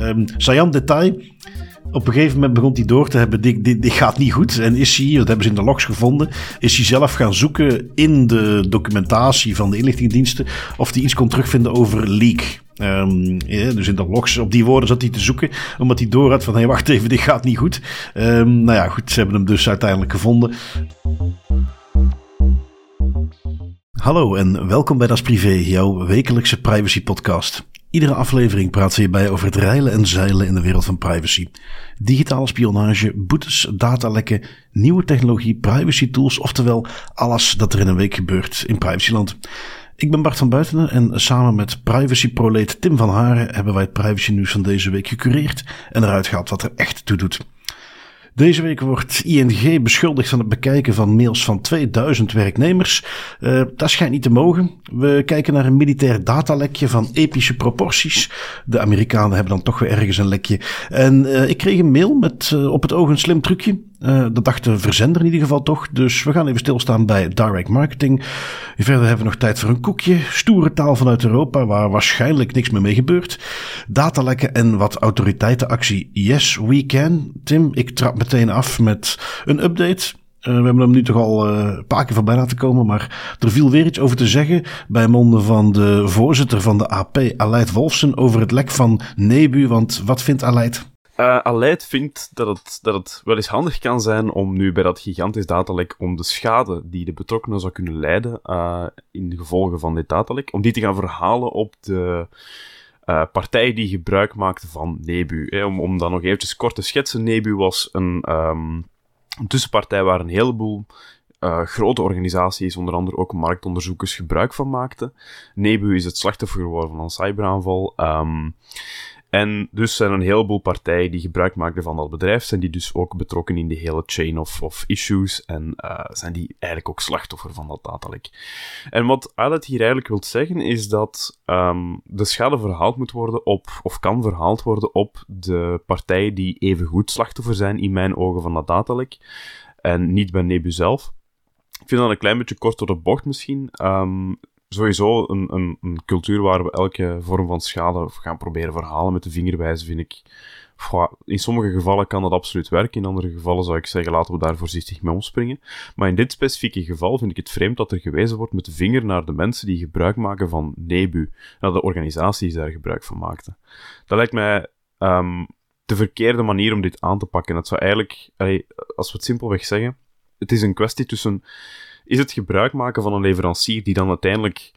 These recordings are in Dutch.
Um, saillant detail. Op een gegeven moment begon hij door te hebben, dit, dit, gaat niet goed. En is hij, dat hebben ze in de logs gevonden, is hij zelf gaan zoeken in de documentatie van de inlichtingendiensten of hij iets kon terugvinden over leak. Ja, dus in de logs, op die woorden zat hij te zoeken, omdat hij door had van, hé hey, wacht even, dit gaat niet goed. Um, nou ja, goed, ze hebben hem dus uiteindelijk gevonden. Hallo en welkom bij Das Privé, jouw wekelijkse privacy podcast. Iedere aflevering praten we hierbij over het reilen en zeilen in de wereld van privacy. Digitale spionage, boetes, datalekken, nieuwe technologie, privacy tools, oftewel alles dat er in een week gebeurt in privacyland. Ik ben Bart van Buitenen en samen met privacy-proleet Tim van Haren hebben wij het privacy nieuws van deze week gecureerd en eruit gehaald wat er echt toe doet. Deze week wordt ING beschuldigd van het bekijken van mails van 2000 werknemers. Uh, dat schijnt niet te mogen. We kijken naar een militair datalekje van epische proporties. De Amerikanen hebben dan toch weer ergens een lekje. En uh, ik kreeg een mail met uh, op het oog een slim trucje. Uh, dat dacht de verzender in ieder geval toch. Dus we gaan even stilstaan bij direct marketing. Verder hebben we nog tijd voor een koekje. Stoere taal vanuit Europa, waar waarschijnlijk niks meer mee gebeurt. Datalekken en wat autoriteitenactie. Yes, we can. Tim, ik trap meteen af met een update. Uh, we hebben hem nu toch al uh, een paar keer voorbij laten komen, maar er viel weer iets over te zeggen bij monden van de voorzitter van de AP, Aleid Wolfsen, over het lek van Nebu. Want wat vindt Aleid? Uh, Aleid vindt dat het, dat het wel eens handig kan zijn om nu bij dat gigantisch datalek, om de schade die de betrokkenen zou kunnen lijden uh, in de gevolgen van dit datalek, om die te gaan verhalen op de uh, partij die gebruik maakte van Nebu. Om, om dan nog eventjes kort te schetsen, Nebu was een, een tussenpartij waar een heleboel grote organisaties, onder andere ook marktonderzoekers, gebruik van maakten. Nebu is het slachtoffer geworden van een cyberaanval. Um, en dus zijn een heleboel partijen die gebruik maken van dat bedrijf, zijn die dus ook betrokken in de hele chain of, of issues en uh, zijn die eigenlijk ook slachtoffer van dat datalek. En wat Alet hier eigenlijk wil zeggen is dat um, de schade verhaald moet worden op, of kan verhaald worden op de partijen die even goed slachtoffer zijn in mijn ogen van dat datalek en niet bij Nebu zelf. Ik vind dat een klein beetje kort door de bocht misschien. Um, sowieso een, een, een, cultuur waar we elke vorm van schade gaan proberen verhalen met de vingerwijzen, vind ik. In sommige gevallen kan dat absoluut werken, in andere gevallen zou ik zeggen laten we daar voorzichtig mee omspringen. Maar in dit specifieke geval vind ik het vreemd dat er gewezen wordt met de vinger naar de mensen die gebruik maken van Nebu, naar de organisaties daar gebruik van maakten. Dat lijkt mij um, de verkeerde manier om dit aan te pakken. Het zou eigenlijk, als we het simpelweg zeggen, het is een kwestie tussen is het gebruik maken van een leverancier die dan uiteindelijk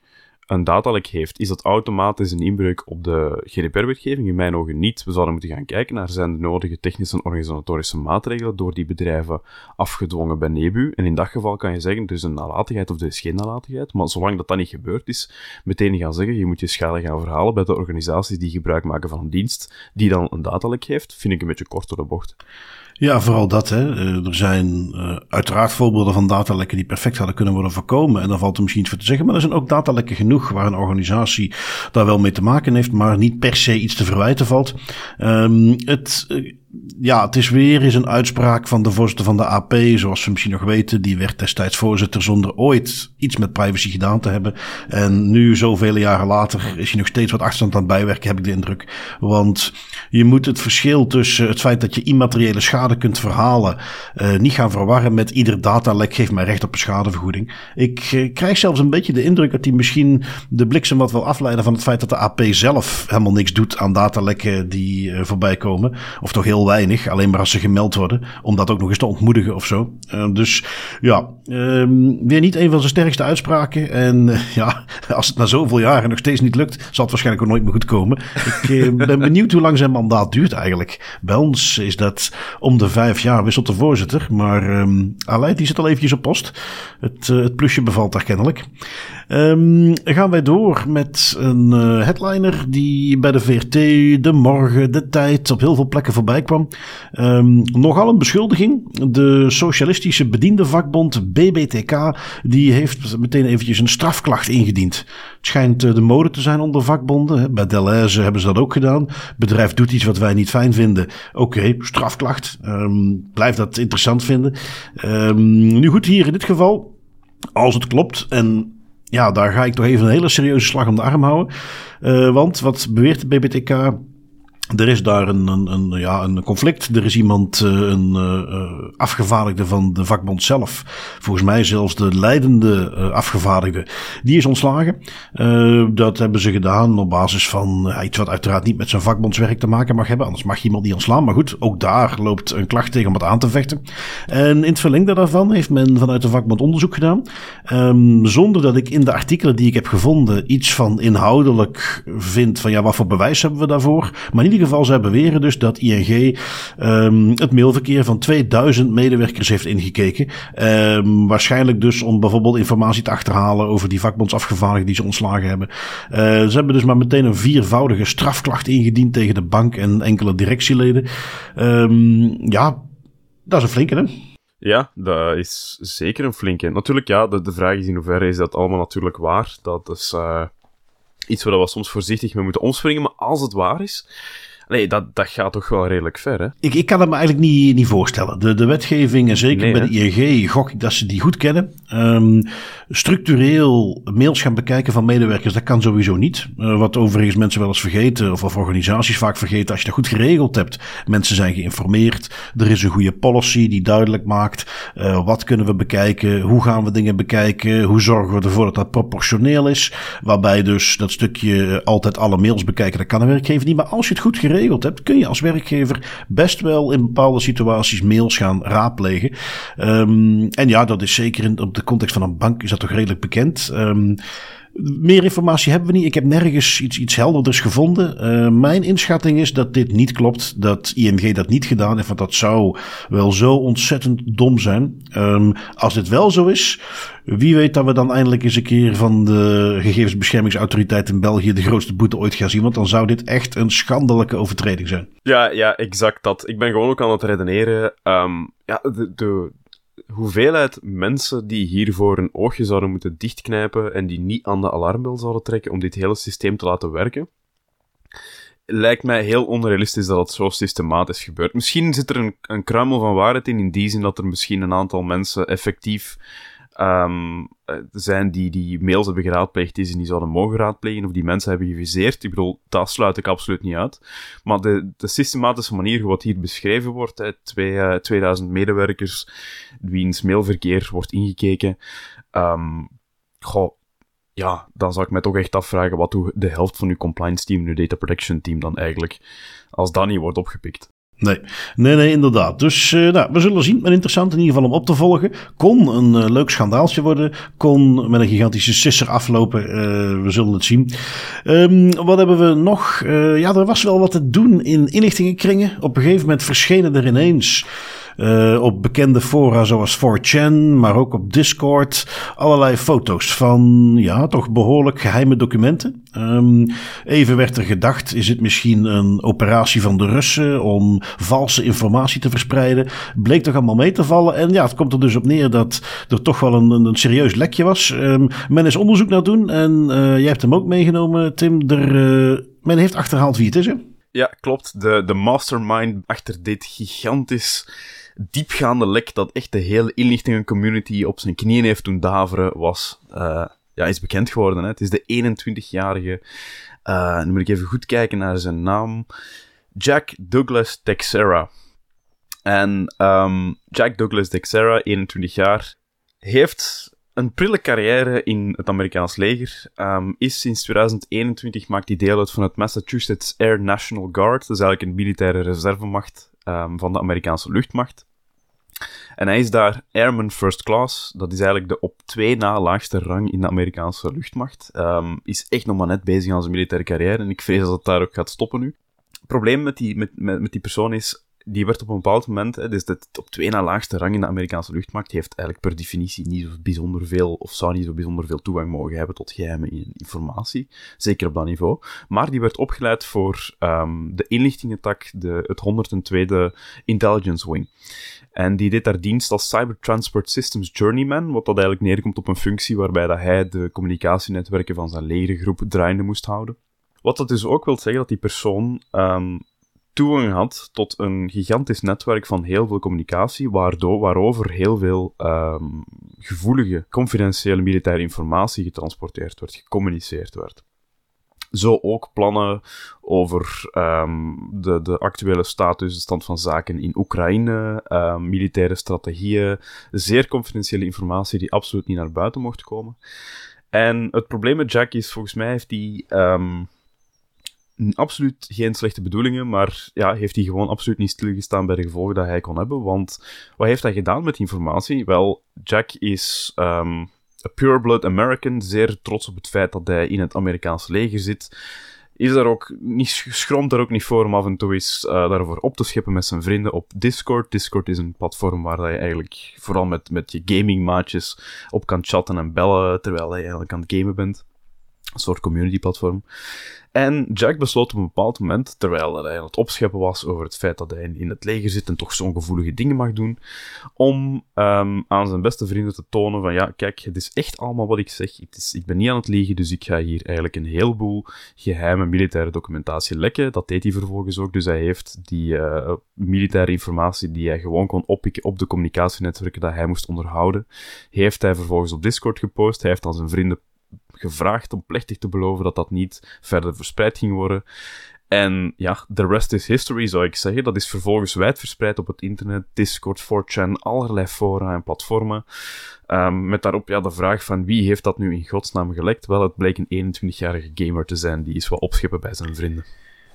een datalek heeft, is dat automatisch een inbreuk op de GDPR-wetgeving? In mijn ogen niet. We zouden moeten gaan kijken naar zijn de nodige technische en organisatorische maatregelen door die bedrijven afgedwongen bij Nebu. En in dat geval kan je zeggen, er is een nalatigheid of er is geen nalatigheid. Maar zolang dat dat niet gebeurd is, meteen gaan zeggen, je moet je schade gaan verhalen bij de organisaties die gebruik maken van een dienst die dan een datalek heeft, vind ik een beetje kort door de bocht. Ja, vooral dat. Hè. Eh, er zijn uh, uiteraard voorbeelden van datalekken die perfect hadden kunnen worden voorkomen. En daar valt er misschien iets voor te zeggen. Maar er zijn ook datalekken genoeg waar een organisatie daar wel mee te maken heeft, maar niet per se iets te verwijten valt. Um, het uh, ja, het is weer eens een uitspraak van de voorzitter van de AP, zoals we misschien nog weten. Die werd destijds voorzitter zonder ooit iets met privacy gedaan te hebben. En nu, zoveel jaren later, is hij nog steeds wat achterstand aan het bijwerken, heb ik de indruk. Want je moet het verschil tussen het feit dat je immateriële schade kunt verhalen, uh, niet gaan verwarren met ieder datalek geeft mij recht op een schadevergoeding. Ik uh, krijg zelfs een beetje de indruk dat hij misschien de bliksem wat wil afleiden van het feit dat de AP zelf helemaal niks doet aan datalekken die uh, voorbij komen. Of toch heel weinig, alleen maar als ze gemeld worden. Om dat ook nog eens te ontmoedigen of zo. Uh, dus ja, um, weer niet een van zijn sterkste uitspraken. En uh, ja, als het na zoveel jaren nog steeds niet lukt, zal het waarschijnlijk ook nooit meer goed komen. Ik uh, ben benieuwd hoe lang zijn mandaat duurt eigenlijk. Bij ons is dat om de vijf jaar wisselt de voorzitter. Maar um, Aleid die zit al eventjes op post. Het, het plusje bevalt daar kennelijk. Um, gaan wij door met een uh, headliner die bij de VRT, De Morgen, De Tijd op heel veel plekken voorbij kwam. Um, nogal een beschuldiging. De socialistische bediendenvakbond BBTK die heeft meteen eventjes een strafklacht ingediend. Het schijnt uh, de mode te zijn onder vakbonden. Bij Deleuze hebben ze dat ook gedaan. bedrijf doet iets wat wij niet fijn vinden. Oké, strafklacht. Um, blijf dat interessant vinden. nu goed, hier in dit geval, als het klopt en ja, daar ga ik toch even een hele serieuze slag om de arm houden. want wat beweert de BBTK? Er is daar een, een, een, ja, een conflict. Er is iemand, uh, een uh, afgevaardigde van de vakbond zelf. Volgens mij zelfs de leidende afgevaardigde. Die is ontslagen. dat hebben ze gedaan op basis van iets wat uiteraard niet met zijn vakbondswerk te maken mag hebben. Anders mag iemand niet ontslaan. Maar goed, ook daar loopt een klacht tegen om het aan te vechten. En in het verlengde daarvan heeft men vanuit de vakbond onderzoek gedaan. Um, zonder dat ik in de artikelen die ik heb gevonden iets van inhoudelijk vind van ja, wat voor bewijs hebben we daarvoor. Maar in ieder geval, zij beweren dus dat ING um, het mailverkeer van 2000 medewerkers heeft ingekeken. Um, waarschijnlijk dus om bijvoorbeeld informatie te achterhalen over die vakbondsafgevaardigden die ze ontslagen hebben. Uh, ze hebben dus maar meteen een viervoudige strafklacht ingediend tegen de bank en enkele directieleden. Um, ja, dat is een flinke, hè? Ja, dat is zeker een flinke. Natuurlijk, ja, de, de vraag is in hoeverre is dat allemaal natuurlijk waar. Dat is uh, iets waar we soms voorzichtig mee moeten omspringen. Maar als het waar is, Nee, dat, dat gaat toch wel redelijk ver, hè? Ik, ik kan het me eigenlijk niet, niet voorstellen. De, de wetgeving, en zeker bij de ING, gok ik dat ze die goed kennen. Um, structureel mails gaan bekijken van medewerkers, dat kan sowieso niet. Uh, wat overigens mensen wel eens vergeten, of, of organisaties vaak vergeten, als je dat goed geregeld hebt. Mensen zijn geïnformeerd, er is een goede policy die duidelijk maakt uh, wat kunnen we bekijken, hoe gaan we dingen bekijken, hoe zorgen we ervoor dat dat proportioneel is. Waarbij dus dat stukje altijd alle mails bekijken, dat kan een werkgever niet. Maar als je het goed geregeld hebt, kun je als werkgever best wel in bepaalde situaties mails gaan raadplegen. Um, en ja, dat is zeker in op de context van een bank is dat toch redelijk bekend. Um, meer informatie hebben we niet. Ik heb nergens iets, iets helderders gevonden. Uh, mijn inschatting is dat dit niet klopt. Dat ING dat niet gedaan heeft. Want dat zou wel zo ontzettend dom zijn. Um, als dit wel zo is, wie weet dat we dan eindelijk eens een keer van de gegevensbeschermingsautoriteit in België de grootste boete ooit gaan zien. Want dan zou dit echt een schandelijke overtreding zijn. Ja, ja, exact dat. Ik ben gewoon ook aan het redeneren. Um, ja, de, de, hoeveelheid mensen die hiervoor een oogje zouden moeten dichtknijpen en die niet aan de alarmbel zouden trekken om dit hele systeem te laten werken, lijkt mij heel onrealistisch dat het zo systematisch gebeurt. Misschien zit er een, een kruimel van waarheid in, in die zin dat er misschien een aantal mensen effectief um, zijn die die mails hebben geraadpleegd, die ze niet zouden mogen raadplegen, of die mensen hebben geviseerd. Ik bedoel, dat sluit ik absoluut niet uit. Maar de, de systematische manier wat hier beschreven wordt, hè, twee, uh, 2000 medewerkers, wiens mailverkeer wordt ingekeken, um, goh, ja, dan zou ik mij toch echt afvragen wat de helft van uw compliance team, uw data protection team dan eigenlijk, als dat niet wordt opgepikt. Nee, nee, nee, inderdaad. Dus uh, nou, we zullen zien. Maar interessant in ieder geval om op te volgen. Kon een uh, leuk schandaaltje worden. Kon met een gigantische sisser aflopen. Uh, we zullen het zien. Um, wat hebben we nog? ja, er was wel wat te doen in inlichtingenkringen. Op een gegeven moment verschenen er ineens uh, op bekende fora zoals 4chan, maar ook op Discord. Allerlei foto's van, ja, toch behoorlijk geheime documenten. Um, even werd er gedacht, is het misschien een operatie van de Russen om valse informatie te verspreiden? Bleek toch allemaal mee te vallen. En ja, het komt er dus op neer dat er toch wel een, een, serieus lekje was. Um, men is onderzoek naar doen en uh, jij hebt hem ook meegenomen, Tim. Er, uh, men heeft achterhaald wie het is, hè? Ja, klopt. De, de mastermind achter dit gigantisch diepgaande lek dat echt de hele inlichtingencommunity op zijn knieën heeft doen daveren, was, uh, ja, is bekend geworden. Hè. Het is de 21-jarige, uh, eh, nu moet ik even goed kijken naar zijn naam, Jack Douglas Texera. En um, Jack Douglas Texera, 21 jaar, heeft een prille carrière in het Amerikaans leger. Um, is sinds 2021 maakt hij deel uit van het Massachusetts Air National Guard. Dat is eigenlijk een militaire reservemacht um, van de Amerikaanse luchtmacht. En hij is daar Airman First Class. Dat is eigenlijk de op twee na laagste rang in de Amerikaanse luchtmacht. Um, is echt nog maar net bezig aan zijn militaire carrière. En ik vrees dat het daar ook gaat stoppen nu. Het probleem met die, met, met, met die persoon is, die werd op een bepaald moment, hè, dus dat op twee na laagste rang in de Amerikaanse luchtmacht, heeft eigenlijk per definitie niet zo bijzonder veel, of zou niet zo bijzonder veel toegang mogen hebben tot geheime informatie. Zeker op dat niveau. Maar die werd opgeleid voor um, de inlichtingentak, de, het 102e Intelligence Wing. En die deed daar dienst als Cyber Transport Systems Journeyman, wat dat eigenlijk neerkomt op een functie waarbij dat hij de communicatienetwerken van zijn legergroep draaiende moest houden. Wat dat dus ook wil zeggen dat die persoon um, toegang had tot een gigantisch netwerk van heel veel communicatie, waardoor, waarover heel veel um, gevoelige, confidentiële militaire informatie getransporteerd werd, gecommuniceerd werd. Zo ook plannen over um, de, de actuele status, de stand van zaken in Oekraïne, um, militaire strategieën, zeer confidentiële informatie die absoluut niet naar buiten mocht komen. En het probleem met Jack is, volgens mij heeft hij absoluut geen slechte bedoelingen, maar ja, heeft hij gewoon absoluut niet stilgestaan bij de gevolgen dat hij kon hebben. Want wat heeft hij gedaan met die informatie? Wel, Jack is um, a pureblood American, zeer trots op het feit dat hij in het Amerikaanse leger zit. Is daar ook niet, schromt daar ook niet voor om af en toe eens uh, daarover op te scheppen met zijn vrienden op Discord. Discord is een platform waar je eigenlijk vooral met, met je gamingmaatjes op kan chatten en bellen terwijl je eigenlijk aan het gamen bent. Een soort community platform. En Jack besloot op een bepaald moment, terwijl hij aan het opscheppen was over het feit dat hij in het leger zit en toch zo'n gevoelige dingen mag doen, om um, aan zijn beste vrienden te tonen van ja, kijk, het is echt allemaal wat ik zeg. Het is, ik ben niet aan het liegen, dus ik ga hier eigenlijk een heleboel geheime militaire documentatie lekken. Dat deed hij vervolgens ook, dus hij heeft die uh, militaire informatie die hij gewoon kon oppikken op de communicatienetwerken dat hij moest onderhouden, heeft hij vervolgens op Discord gepost. Hij heeft aan zijn vrienden gevraagd om plechtig te beloven dat dat niet verder verspreid ging worden. En ja, the rest is history, zou ik zeggen. Dat is vervolgens wijdverspreid op het internet, Discord, 4chan, allerlei fora en platformen. Um, met daarop ja, de vraag van wie heeft dat nu in godsnaam gelekt? Wel, het bleek een 21-jarige gamer te zijn die is wat opschippen bij zijn vrienden.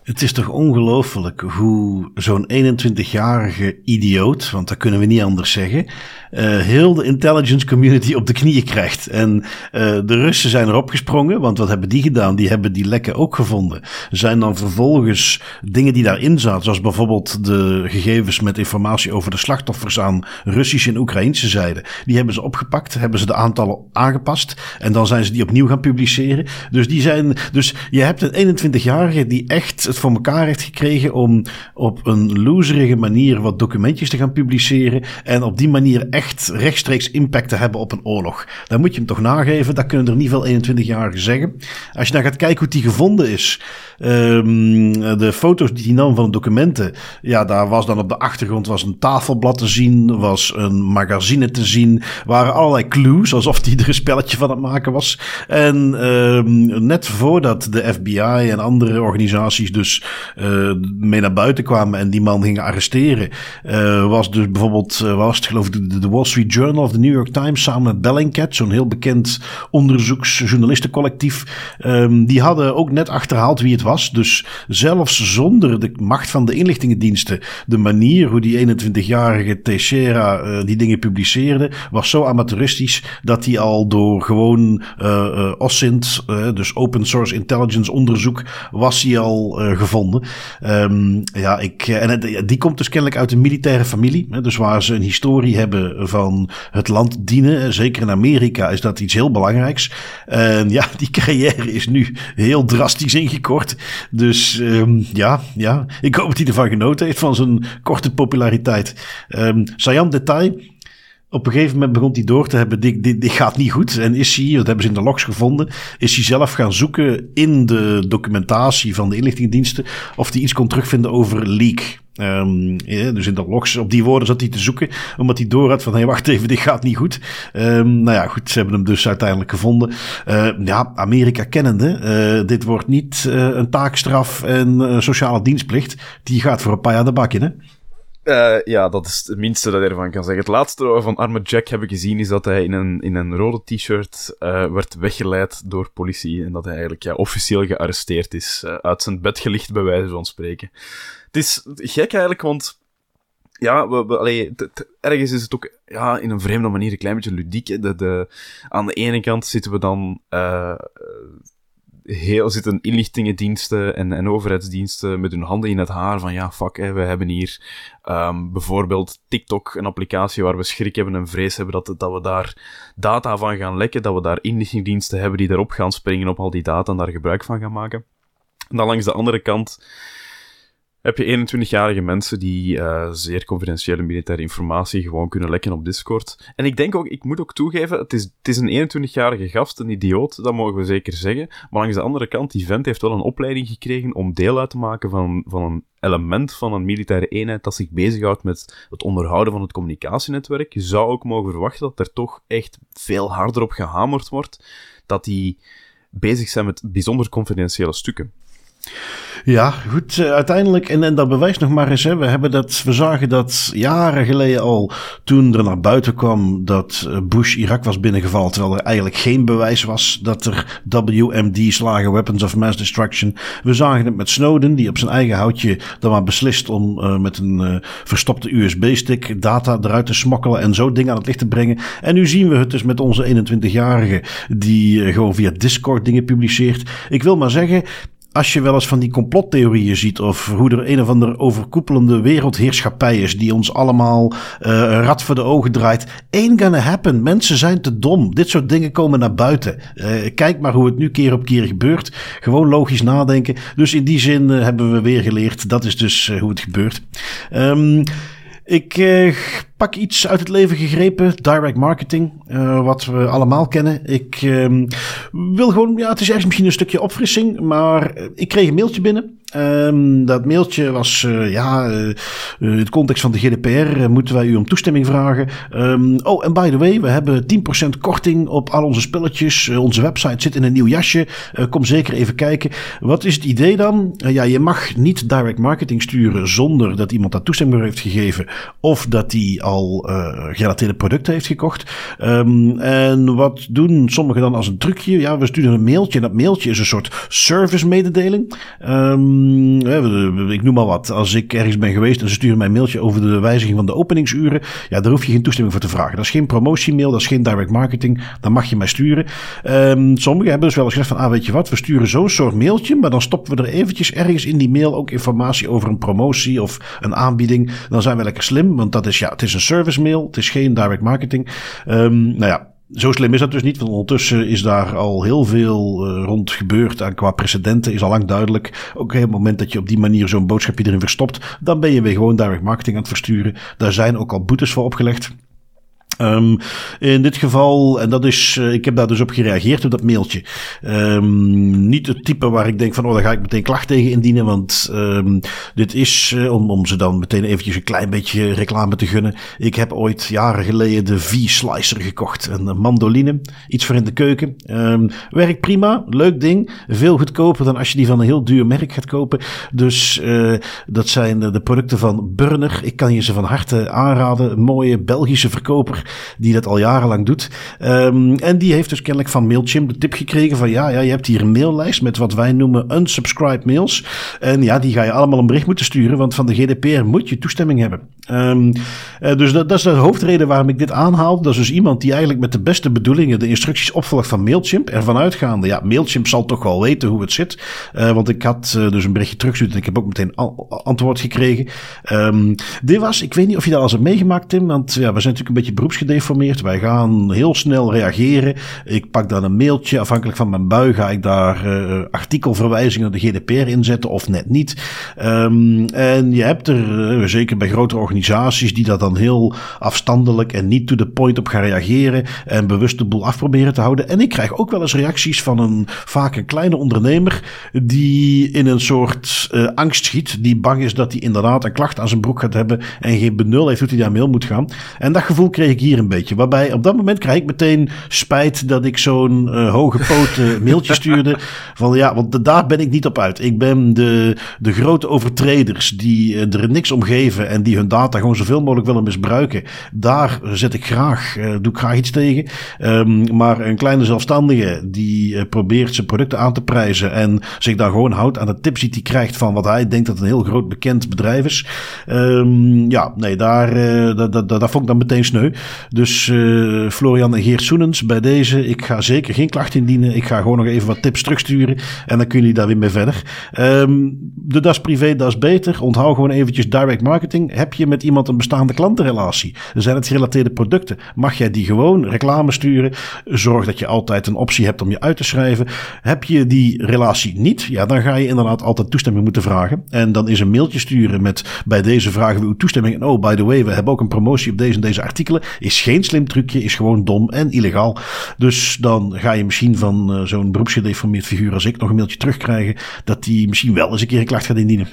Het is toch ongelooflijk hoe zo'n 21-jarige idioot, want dat kunnen we niet anders zeggen, uh, heel de intelligence community op de knieën krijgt. En uh, de Russen zijn erop gesprongen, want wat hebben die gedaan? Die hebben die lekken ook gevonden. Zijn dan vervolgens dingen die daarin zaten, zoals bijvoorbeeld de gegevens met informatie over de slachtoffers aan Russische en Oekraïnse zijde, die hebben ze opgepakt, hebben ze de aantallen aangepast en dan zijn ze die opnieuw gaan publiceren. Dus die zijn, dus je hebt een 21-jarige die echt voor elkaar heeft gekregen om op een loserige manier wat documentjes te gaan publiceren en op die manier echt rechtstreeks impact te hebben op een oorlog. Dan moet je hem toch nageven. Dat kunnen er niet veel 21-jarigen zeggen. Als je dan gaat kijken hoe die gevonden is. Um, de foto's die hij nam van de documenten. Ja, daar was dan op de achtergrond was een tafelblad te zien. Was een magazine te zien. Waren allerlei clues. Alsof hij er een spelletje van het maken was. En um, net voordat de FBI en andere organisaties dus uh, mee naar buiten kwamen. En die man gingen arresteren. Uh, was dus bijvoorbeeld, uh, was het geloof ik de Wall Street Journal of de New York Times samen met Bellingcat, zo'n heel bekend onderzoeksjournalistencollectief, um, die hadden ook net achterhaald wie het was. Dus zelfs zonder de macht van de inlichtingendiensten, de manier hoe die 21-jarige Teixeira die dingen publiceerde, was zo amateuristisch dat hij al door gewoon OSINT, dus Open Source Intelligence onderzoek, was hij al gevonden. Um, ja, ik, en die komt dus kennelijk uit een militaire familie, hè, dus waar ze een historie hebben van het land dienen. Zeker in Amerika is dat iets heel belangrijks. En ja, die carrière is nu heel drastisch ingekort. Dus um, ja, ja, ik hoop dat hij ervan genoten heeft van zijn korte populariteit. Um, Sayan Detail. Op een gegeven moment begon hij door te hebben, dit, dit, dit gaat niet goed. En is hij, dat hebben ze in de logs gevonden, is hij zelf gaan zoeken in de documentatie van de inlichtingendiensten of hij iets kon terugvinden over leak. Um, dus in de logs, op die woorden zat hij te zoeken, omdat hij door had van, hé, hey, wacht even, dit gaat niet goed. Um, nou ja, goed, ze hebben hem dus uiteindelijk gevonden. Uh, ja, Amerika kennende, uh, dit wordt niet uh, een taakstraf en sociale dienstplicht. Die gaat voor een paar jaar de bak in, hè? Uh, ja, dat is het minste dat ik ervan kan zeggen. Het laatste van arme Jack heb ik gezien is dat hij in een, in een rode t-shirt uh, werd weggeleid door politie. En dat hij eigenlijk ja, officieel gearresteerd is. Uh, uit zijn bed gelicht, bij wijze van spreken. Het is gek eigenlijk, want ja, we, we, allee, ergens is het ook ja, in een vreemde manier een klein beetje ludiek. De, de, aan de ene kant zitten we dan heel, zitten inlichtingendiensten en, en overheidsdiensten met hun handen in het haar van ja, fuck, we hebben hier um, bijvoorbeeld TikTok, een applicatie waar we schrik hebben en vrees hebben dat, dat we daar data van gaan lekken, dat we daar inlichtingendiensten hebben die erop gaan springen op al die data en daar gebruik van gaan maken. En dan langs de andere kant heb je 21-jarige mensen die uh, zeer confidentiële militaire informatie gewoon kunnen lekken op Discord. En ik denk ook, ik moet ook toegeven, het is, het is een 21-jarige gast, een idioot, dat mogen we zeker zeggen. Maar langs de andere kant, die vent heeft wel een opleiding gekregen om deel uit te maken van, van een element van een militaire eenheid dat zich bezighoudt met het onderhouden van het communicatienetwerk. Je zou ook mogen verwachten dat er toch echt veel harder op gehamerd wordt, dat die bezig zijn met bijzonder confidentiële stukken. Ja, goed. Uh, uiteindelijk, en, en dat bewijst nog maar eens, hè, we, hebben dat, we zagen dat jaren geleden al, toen er naar buiten kwam dat eh, Bush Irak was binnengevallen, terwijl er eigenlijk geen bewijs was dat er WMD's lagen, Weapons of Mass Destruction. We zagen het met Snowden, die op zijn eigen houtje dan maar beslist om uh, met een verstopte USB-stick data eruit te smokkelen en zo dingen aan het licht te brengen. En nu zien we het dus met onze 21-jarige, die gewoon via Discord dingen publiceert. Ik wil maar zeggen, als je wel eens van die complottheorieën ziet of hoe er een of andere overkoepelende wereldheerschappij is die ons allemaal uh, een rat voor de ogen draait. Ain't gonna happen. Mensen zijn te dom. Dit soort dingen komen naar buiten. Uh, kijk maar hoe het nu keer op keer gebeurt. Gewoon logisch nadenken. Dus in die zin uh, hebben we weer geleerd. Dat is dus hoe het gebeurt. Um, ik pak iets uit het leven gegrepen. Direct marketing. Uh, wat we allemaal kennen. Ik uh, wil gewoon, ja, het is ergens misschien een stukje opfrissing. Maar ik kreeg een mailtje binnen. Um, dat mailtje was, uh, ja, het context van de GDPR moeten wij u om toestemming vragen. Um, oh, en by the way, we hebben 10% korting op al onze spelletjes. onze website zit in een nieuw jasje. kom zeker even kijken. Wat is het idee dan? ja, je mag niet direct marketing sturen zonder dat iemand daar toestemming heeft gegeven. Of dat die al uh, gerelateerde producten heeft gekocht. Um, en wat doen sommigen dan als een trucje? Ja, we sturen een mailtje. En dat mailtje is een soort service mededeling. Um, ik noem maar wat. Als ik ergens ben geweest en ze sturen mij een mailtje over de wijziging van de openingsuren. Ja, daar hoef je geen toestemming voor te vragen. Dat is geen promotiemail, dat is geen direct marketing. Dan mag je mij sturen. Um, sommigen hebben dus wel eens gezegd van, ah weet je wat, we sturen zo'n soort mailtje. Maar dan stoppen we er eventjes ergens in die mail ook informatie over een promotie of een aanbieding. Dan zijn we lekker slim, want dat is ja, het is een service mail. Het is geen direct marketing. Um, nou ja, zo slim is dat dus niet, want ondertussen is daar al heel veel uh, rond gebeurd. En qua precedenten is al lang duidelijk. Ook op het moment dat je op die manier zo'n boodschapje erin verstopt, dan ben je weer gewoon direct marketing aan het versturen. Daar zijn ook al boetes voor opgelegd. Um, in dit geval, en dat is, uh, ik heb daar dus op gereageerd op dat mailtje. Um, niet het type waar ik denk van, oh, daar ga ik meteen klacht tegen indienen, want um, dit is, uh, om, om ze dan meteen eventjes een klein beetje reclame te gunnen. Ik heb ooit jaren geleden de V-Slicer gekocht, een mandoline, iets voor in de keuken. werkt prima, leuk ding, veel goedkoper dan als je die van een heel duur merk gaat kopen. Dus uh, dat zijn de producten van Burner. Ik kan je ze van harte aanraden, mooie Belgische verkoper die dat al jarenlang doet. Um, en die heeft dus kennelijk van Mailchimp de tip gekregen van ja, ja, je hebt hier een maillijst met wat wij noemen unsubscribed mails. En ja, die ga je allemaal een bericht moeten sturen, want van de GDPR moet je toestemming hebben. Um, uh, dus dat, dat, is de hoofdreden waarom ik dit aanhaal. Dat is dus iemand die eigenlijk met de beste bedoelingen de instructies opvolgt van Mailchimp. Ervan uitgaande, ja, Mailchimp zal toch wel weten hoe het zit. Uh, want ik had uh, dus een berichtje teruggestuurd en ik heb ook meteen antwoord gekregen. Um, dit was, ik weet niet of je dat al hebt meegemaakt, Tim, want ja, we zijn natuurlijk een beetje beroeps gedeformeerd. Wij gaan heel snel reageren. Ik pak dan een mailtje. Afhankelijk van mijn bui ga ik daar artikelverwijzingen de GDPR inzetten of net niet. Um, en je hebt er, zeker bij grotere organisaties, die dat dan heel afstandelijk en niet to the point op gaan reageren. En bewust de boel afproberen te houden. En ik krijg ook wel eens reacties van een vaak een kleine ondernemer die in een soort uh, angst schiet. Die bang is dat hij inderdaad een klacht aan zijn broek gaat hebben en geen benul heeft hoe hij daar mail moet gaan. En dat gevoel kreeg ik hier een beetje. Waarbij op dat moment krijg ik meteen spijt dat ik zo'n uh, hoge poot mailtje stuurde. Van ja, want daar ben ik niet op uit. Ik ben de, de grote overtreders die uh, er niks om geven en die hun data gewoon zoveel mogelijk willen misbruiken. Daar zet ik graag, uh, doe ik graag iets tegen. Um, maar een kleine zelfstandige die probeert zijn producten aan te prijzen en zich daar gewoon houdt aan de tips die hij krijgt van wat hij denkt dat een heel groot bekend bedrijf is. Um, ja, nee, daar, daar, daar, daar vond ik dan meteen sneu. Dus uh, Florian en Geert Soenens, bij deze, ik ga zeker geen klacht indienen. Ik ga gewoon nog even wat tips terugsturen en dan kunnen jullie daar weer mee verder. Um, de Das Privé, Das Beter. Onthoud gewoon eventjes direct marketing. Heb je met iemand een bestaande klantenrelatie? Zijn het gerelateerde producten? Mag jij die gewoon reclame sturen? Zorg dat je altijd een optie hebt om je uit te schrijven. Heb je die relatie niet? Ja, dan ga je inderdaad altijd toestemming moeten vragen. En dan is een mailtje sturen met bij deze vragen we uw toestemming. En oh, by the way, we hebben ook een promotie op deze en deze artikelen. Is geen slim trucje, is gewoon dom en illegaal. Dus dan ga je misschien van uh, zo'n beroepsgedeformeerd figuur als ik nog een mailtje terugkrijgen dat die misschien wel eens een keer een klacht gaat indienen.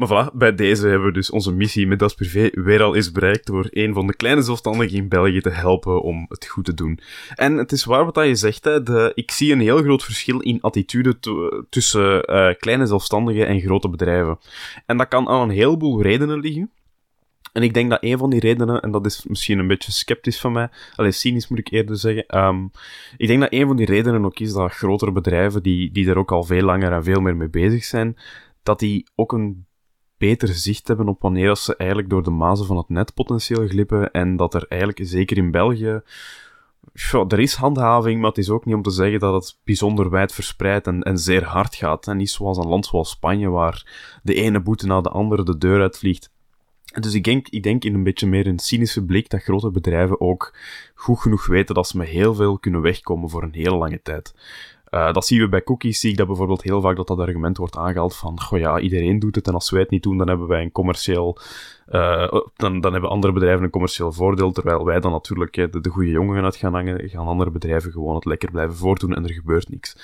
Maar voilà, bij deze hebben we dus onze missie met Das Privé weer al eens bereikt door een van de kleine zelfstandigen in België te helpen om het goed te doen. En het is waar wat je zegt, hè, de, ik zie een heel groot verschil in attitude tussen uh, kleine zelfstandigen en grote bedrijven. En dat kan aan een heleboel redenen liggen. En ik denk dat een van die redenen, en dat is misschien een beetje sceptisch van mij, alleen cynisch moet ik eerder zeggen, um, ik denk dat een van die redenen ook is dat grotere bedrijven, die, die er ook al veel langer en veel meer mee bezig zijn, dat die ook een beter zicht hebben op wanneer ze eigenlijk door de mazen van het net potentieel glippen en dat er eigenlijk, zeker in België, er is handhaving, maar het is ook niet om te zeggen dat het bijzonder wijd verspreid en, en zeer hard gaat. En niet zoals een land zoals Spanje, waar de ene boete na de andere de deur uitvliegt. Dus ik denk, ik denk in een beetje meer een cynische blik dat grote bedrijven ook goed genoeg weten dat ze met heel veel kunnen wegkomen voor een hele lange tijd. Uh, dat zien we bij cookies, zie ik dat bijvoorbeeld heel vaak dat dat argument wordt aangehaald van, goh ja, iedereen doet het en als wij het niet doen, dan hebben wij een commercieel, uh, dan, dan hebben andere bedrijven een commercieel voordeel, terwijl wij dan natuurlijk de, de goede jongen uit gaan hangen, gaan andere bedrijven gewoon het lekker blijven voortdoen en er gebeurt niks.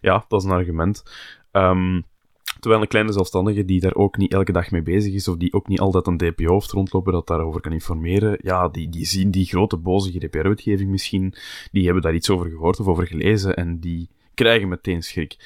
Ja, dat is een argument. Um, Terwijl een kleine zelfstandige die daar ook niet elke dag mee bezig is, of die ook niet altijd een DPO-hoofd rondlopen dat daarover kan informeren, ja, die, die zien die grote boze GDPR-wetgeving misschien, die hebben daar iets over gehoord of over gelezen en die krijgen meteen schrik.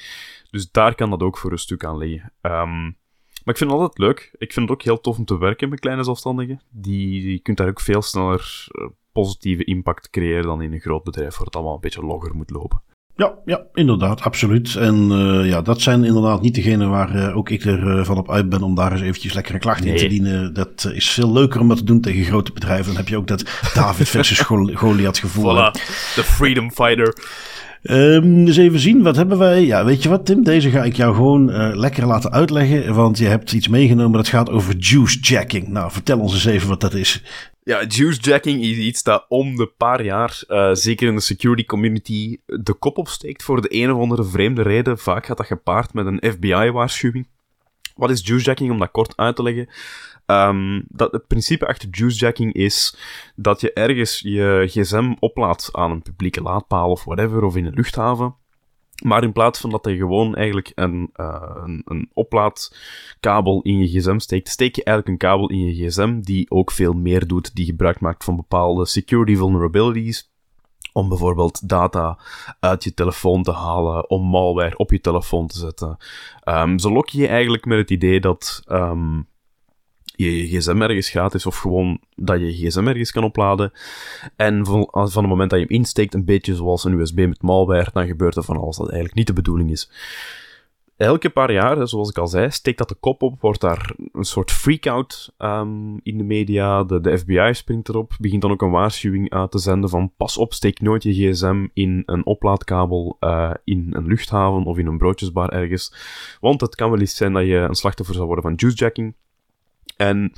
Dus daar kan dat ook voor een stuk aan liggen. Um, maar ik vind het altijd leuk. Ik vind het ook heel tof om te werken met kleine zelfstandigen. Die, je kunt daar ook veel sneller eh, positieve impact creëren dan in een groot bedrijf waar het allemaal een beetje logger moet lopen. Ja, ja, inderdaad, absoluut. En uh, ja, dat zijn inderdaad niet degenen waar uh, ook ik er uh, van op uit ben om daar eens eventjes lekker een klacht nee. in te dienen. Dat is veel leuker om dat te doen tegen grote bedrijven. Dan heb je ook dat David versus Goliath gevoel. Voilà, de freedom fighter. Um, eens even zien, wat hebben wij? Ja, weet je wat, Tim? Deze ga ik jou gewoon uh, lekker laten uitleggen. Want je hebt iets meegenomen dat gaat over juicejacking. Nou, vertel ons eens even wat dat is. Ja, juicejacking is iets dat om de paar jaar, uh, zeker in de security community, de kop opsteekt voor de een of andere vreemde reden. Vaak gaat dat gepaard met een FBI-waarschuwing. Wat is juicejacking, om dat kort uit te leggen? Um, dat het principe achter juicejacking is dat je ergens je gsm oplaadt aan een publieke laadpaal of whatever, of in een luchthaven. Maar in plaats van dat je gewoon eigenlijk een, uh, een, oplaadkabel in je gsm steekt, steek je eigenlijk een kabel in je gsm die ook veel meer doet, die gebruik maakt van bepaalde security vulnerabilities. Om bijvoorbeeld data uit je telefoon te halen, om malware op je telefoon te zetten. Um, zo lok je je eigenlijk met het idee dat um, je, gsm ergens gratis of gewoon dat je gsm ergens kan opladen. En van, van het moment dat je hem insteekt, een beetje zoals een USB met malware, dan gebeurt er van alles dat eigenlijk niet de bedoeling is. Elke paar jaar, zoals ik al zei, steekt dat de kop op, wordt daar een soort freak-out um, in de media. De, de FBI springt erop, begint dan ook een waarschuwing uit te zenden van pas op, steek nooit je gsm in een oplaadkabel uh, in een luchthaven of in een broodjesbar ergens. Want het kan wel eens zijn dat je een slachtoffer zou worden van juicejacking. En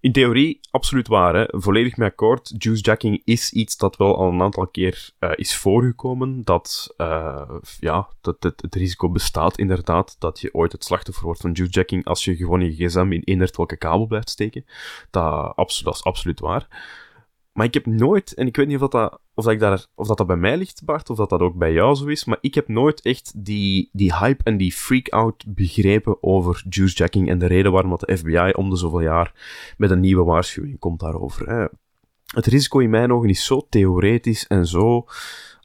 in theorie, absoluut waar. Hè? Volledig mee akkoord. Juicejacking is iets dat wel al een aantal keer uh, is voorgekomen. Dat, uh, ja, dat het, risico bestaat inderdaad dat je ooit het slachtoffer wordt van juicejacking als je gewoon je gsm in inert welke kabel blijft steken. Dat, dat is absoluut waar. Maar ik heb nooit, en ik weet niet of dat, of dat, ik daar, of dat, dat bij mij ligt, Bart, of dat dat ook bij jou zo is, maar ik heb nooit echt die, die hype en die freak-out begrepen over juicejacking en de reden waarom de FBI om de zoveel jaar met een nieuwe waarschuwing komt daarover. Hè. Het risico in mijn ogen is zo theoretisch en zo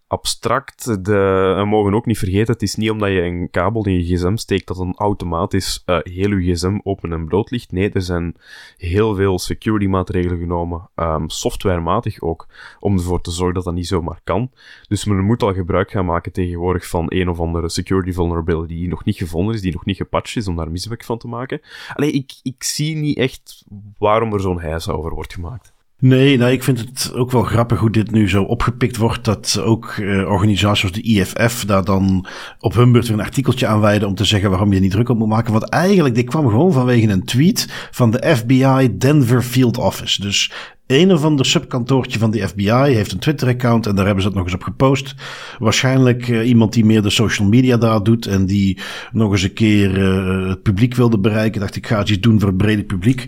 abstract. De, we mogen ook niet vergeten, het is niet omdat je een kabel in je gsm steekt dat dan automatisch uh, heel je gsm open en bloot ligt. Nee, er zijn heel veel security maatregelen genomen, um, softwarematig ook, om ervoor te zorgen dat dat niet zomaar kan. Dus men moet al gebruik gaan maken tegenwoordig van een of andere security vulnerability die nog niet gevonden is, die nog niet gepatcht is, om daar misbruik van te maken. Alleen ik, ik zie niet echt waarom er zo'n heisa over wordt gemaakt. Nee, nou, ik vind het ook wel grappig hoe dit nu zo opgepikt wordt. Dat ook uh, organisaties zoals de IFF daar dan op hun beurt een artikeltje aan wijden om te zeggen waarom je niet druk op moet maken. Want eigenlijk, dit kwam gewoon vanwege een tweet van de FBI Denver Field Office. Dus een of ander subkantoortje van de FBI heeft een Twitter-account en daar hebben ze het nog eens op gepost. Waarschijnlijk uh, iemand die meer de social media daar doet en die nog eens een keer uh, het publiek wilde bereiken. Dacht ik ga iets doen voor het brede publiek.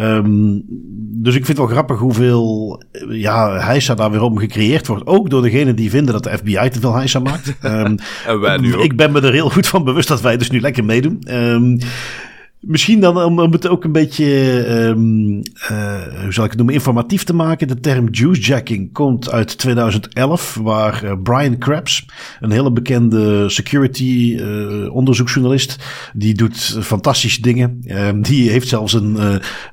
Um, dus ik vind het wel grappig hoeveel ja, heisa daar weer om gecreëerd wordt. Ook door degenen die vinden dat de FBI te veel heisa maakt. um, en wij nu ook. Ik ben me er heel goed van bewust dat wij dus nu lekker meedoen. Um, Misschien dan om, om het ook een beetje, um, uh, hoe zal ik het noemen, informatief te maken. De term juicejacking komt uit 2011, waar uh, Brian Krebs, een hele bekende security uh, onderzoeksjournalist, die doet fantastische dingen. Um, die heeft zelfs een,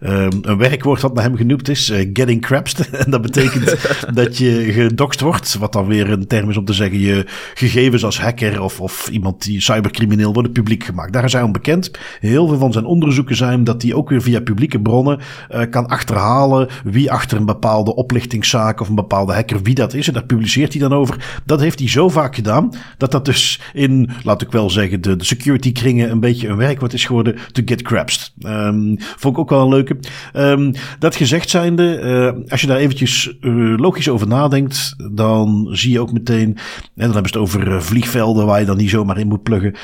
um, een werkwoord wat naar hem genoemd is, getting crapsed. en dat betekent dat je gedoxt wordt, wat dan weer een term is om te zeggen je gegevens als hacker of, of iemand die cybercrimineel worden publiek gemaakt. Daar hij onbekend. Heel veel van zijn onderzoeken zijn dat hij ook weer via publieke bronnen uh, kan achterhalen wie achter een bepaalde oplichtingszaak of een bepaalde hacker wie dat is. En daar publiceert hij dan over. Dat heeft hij zo vaak gedaan dat dat dus in, laat ik wel zeggen, de, security kringen een beetje een werkwoord is geworden. To get crapsed. Um, vond ik ook wel een leuke. Um, dat gezegd zijnde, uh, als je daar eventjes uh, logisch over nadenkt, dan zie je ook meteen, en dan hebben ze het over vliegvelden waar je dan niet zomaar in moet pluggen.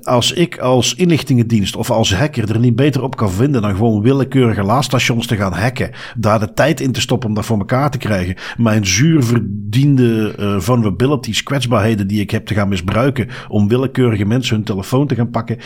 als ik als inlichtingendienst of als hacker er niet beter op kan vinden dan gewoon willekeurige laadstations te gaan hacken. Daar de tijd in te stoppen om dat voor elkaar te krijgen. Mijn zuur verdiende uh, vulnerabilities, kwetsbaarheden die ik heb te gaan misbruiken om willekeurige mensen hun telefoon te gaan pakken.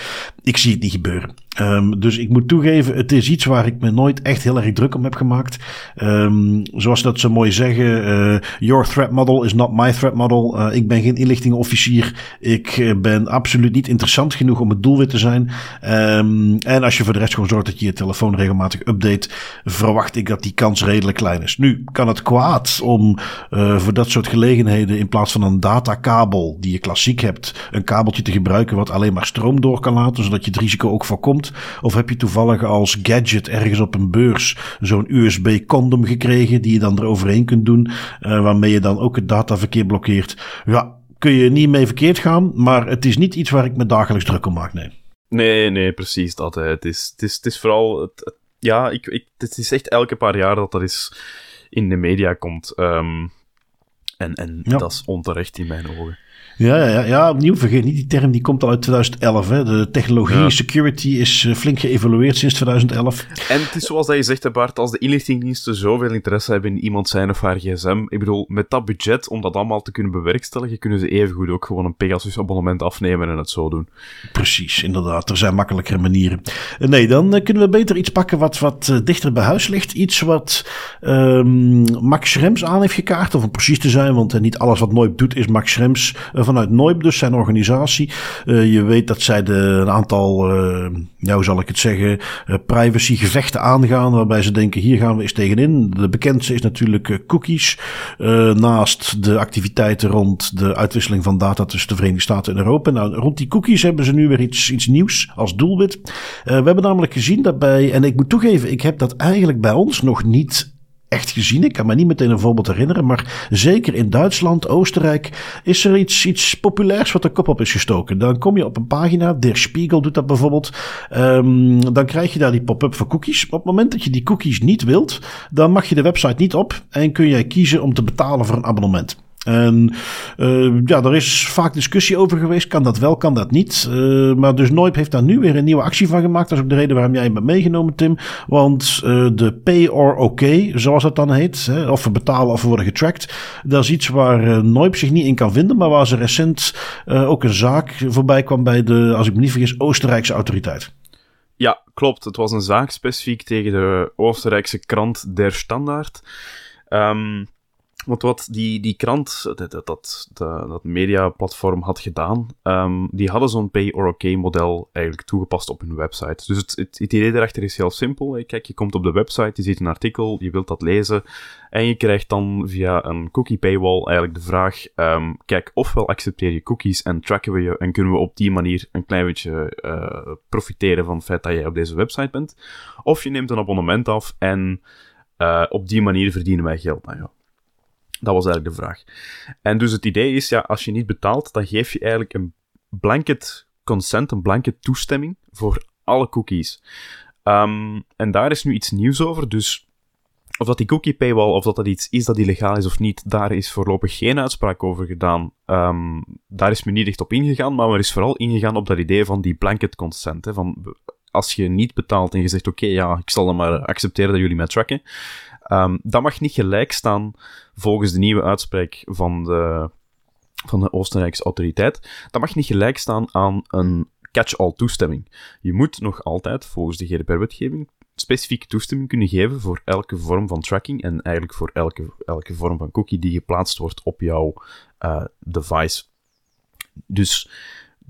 Ik zie het niet gebeuren. Um, dus ik moet toegeven, het is iets waar ik me nooit echt heel erg druk om heb gemaakt. Um, zoals dat ze mooi zeggen, uh, your threat model is not my threat model. Uh, ik ben geen inlichtingenofficier. Ik ben absoluut niet interessant genoeg om het doelwit te zijn. Um, en als je voor de rest gewoon zorgt dat je je telefoon regelmatig update, verwacht ik dat die kans redelijk klein is. Nu kan het kwaad om uh, voor dat soort gelegenheden in plaats van een datakabel die je klassiek hebt, een kabeltje te gebruiken wat alleen maar stroom door kan laten, zodat je het risico ook voorkomt. Of heb je toevallig als gadget ergens op een beurs zo'n USB condom gekregen die je dan eroverheen kunt doen, uh, waarmee je dan ook het dataverkeer blokkeert. Ja, kun je niet mee verkeerd gaan, maar het is niet iets waar ik me dagelijks druk om maak, nee. Nee, nee, precies dat. Hè. Het, is, het, is, het is vooral... Het, het, ja, ik, ik, het is echt elke paar jaar dat dat is in de media komt. Um, en en ja. dat is onterecht in mijn ogen. Ja, ja, ja, opnieuw vergeet niet die term, die komt al uit 2011. Hè. De technologie ja. security is uh, flink geëvolueerd sinds 2011. En het is zoals dat je zegt, Bart, als de inlichtingendiensten zoveel interesse hebben in iemand zijn of haar gsm, ik bedoel, met dat budget om dat allemaal te kunnen bewerkstelligen, kunnen ze evengoed ook gewoon een Pegasus abonnement afnemen en het zo doen. Precies, inderdaad. Er zijn makkelijkere manieren. Nee, dan uh, kunnen we beter iets pakken wat, wat dichter bij huis ligt. Iets wat um, Max Schrems aan heeft gekaart, of om precies te zijn, want niet alles wat Noip doet is Max Schrems vanuit Noip, dus zijn organisatie. Uh, je weet dat zij de, een aantal, uh, ja, hoe zal ik het zeggen, uh, privacygevechten aangaan. Waarbij ze denken, hier gaan we eens tegenin. De bekendste is natuurlijk cookies. naast de activiteiten rond de uitwisseling van data tussen de Verenigde Staten en Europa. Nou, rond die cookies hebben ze nu weer iets, iets nieuws als doelwit. we hebben namelijk gezien dat bij, en ik moet toegeven, ik heb dat eigenlijk bij ons nog niet echt gezien. Ik kan me niet meteen een voorbeeld herinneren. Maar zeker in Duitsland, Oostenrijk, is er iets, iets populairs wat de kop op is gestoken. Dan kom je op een pagina, Der Spiegel doet dat bijvoorbeeld. Um, dan krijg je daar die pop-up voor cookies. Op het moment dat je die cookies niet wilt, dan mag je de website niet op. En kun jij kiezen om te betalen voor een abonnement. En uh, ja, er is vaak discussie over geweest. Kan dat wel, kan dat niet? Uh, maar dus Noip heeft daar nu weer een nieuwe actie van gemaakt. Dat is ook de reden waarom jij hem hebt meegenomen, Tim. Want uh, de pay or OK, zoals dat dan heet, hè, of we betalen of we worden getracked, dat is iets waar Noip zich niet in kan vinden. Maar waar ze recent ook een zaak voorbij kwam bij de, als ik me niet vergis, Oostenrijkse autoriteit. Ja, klopt. Het was een zaak specifiek tegen de Oostenrijkse krant Der Standaard. Um, want wat die, die krant, dat, dat, dat, dat mediaplatform had gedaan, um, die hadden zo'n pay-or-okay-model eigenlijk toegepast op hun website. Dus het, het, idee daarachter is heel simpel. Kijk, je komt op de website, je ziet een artikel, je wilt dat lezen, en je krijgt dan via een cookie paywall eigenlijk de vraag, um, kijk, ofwel accepteer je cookies en tracken we je, en kunnen we op die manier een klein beetje uh, profiteren van het feit dat jij op deze website bent, of je neemt een abonnement af en op die manier verdienen wij geld. Nou ja, dat was eigenlijk de vraag. En dus het idee is, ja, als je niet betaalt, dan geef je eigenlijk een blanket consent, een blanket toestemming voor alle cookies. Um, en daar is nu iets nieuws over, dus of dat die cookie paywall, of dat dat iets is dat illegaal is of niet, daar is voorlopig geen uitspraak over gedaan. Um, daar is men niet echt op ingegaan, maar er is vooral ingegaan op dat idee van die blanket consent. Van als je niet betaalt en je zegt, oké, ja, ik zal dan maar accepteren dat jullie mij tracken, um, dat mag niet gelijk staan volgens de nieuwe uitspraak van de, van de Oostenrijkse autoriteit. Dat mag niet gelijk staan aan een catch-all toestemming. Je moet nog altijd, volgens de GDPR-wetgeving, specifieke toestemming kunnen geven voor elke vorm van tracking en eigenlijk voor elke, elke vorm van cookie die geplaatst wordt op jouw uh, device. Dus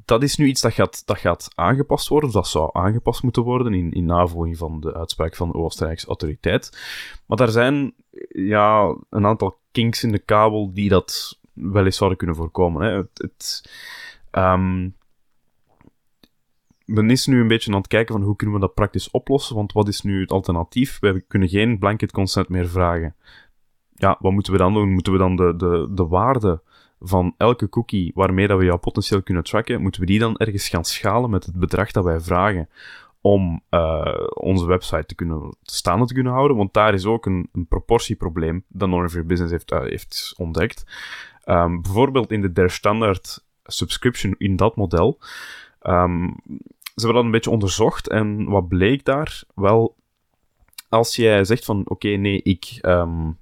dat is nu iets dat gaat, dat gaat aangepast worden, dat zou aangepast moeten worden in, in navolging van de uitspraak van de Oostenrijkse autoriteit. Maar er zijn ja, een aantal kinks in de kabel die dat wel eens zouden kunnen voorkomen. Hè. Het, het um, men is nu een beetje aan het kijken van hoe kunnen we dat praktisch oplossen, want wat is nu het alternatief? We kunnen geen blanket consent meer vragen. Ja, wat moeten we dan doen? Moeten we dan de, de, de waarde van elke cookie waarmee dat we jou potentieel kunnen tracken, moeten we die dan ergens gaan schalen met het bedrag dat wij vragen om uh, onze website te kunnen staande te kunnen houden? Want daar is ook een, een proportieprobleem dat Northern Business heeft, uh, heeft ontdekt. Um, bijvoorbeeld in de der standaard subscription in dat model. Um, ze hebben dat een beetje onderzocht en wat bleek daar? Wel, als jij zegt van oké, nee, ik um,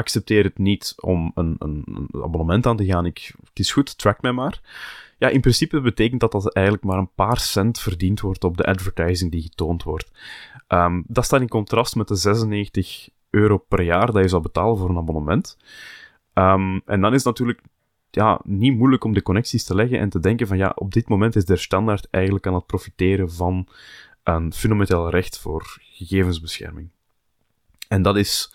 accepteer het niet om een, een, een, abonnement aan te gaan, ik, het is goed, track mij maar. Ja, in principe betekent dat dat eigenlijk maar een paar cent verdiend wordt op de advertising die getoond wordt. Um, dat staat in contrast met de 96 euro per jaar dat je zou betalen voor een abonnement. Um, en dan is natuurlijk ja, niet moeilijk om de connecties te leggen en te denken van ja, op dit moment is de standaard eigenlijk aan het profiteren van een fundamenteel recht voor gegevensbescherming. En dat is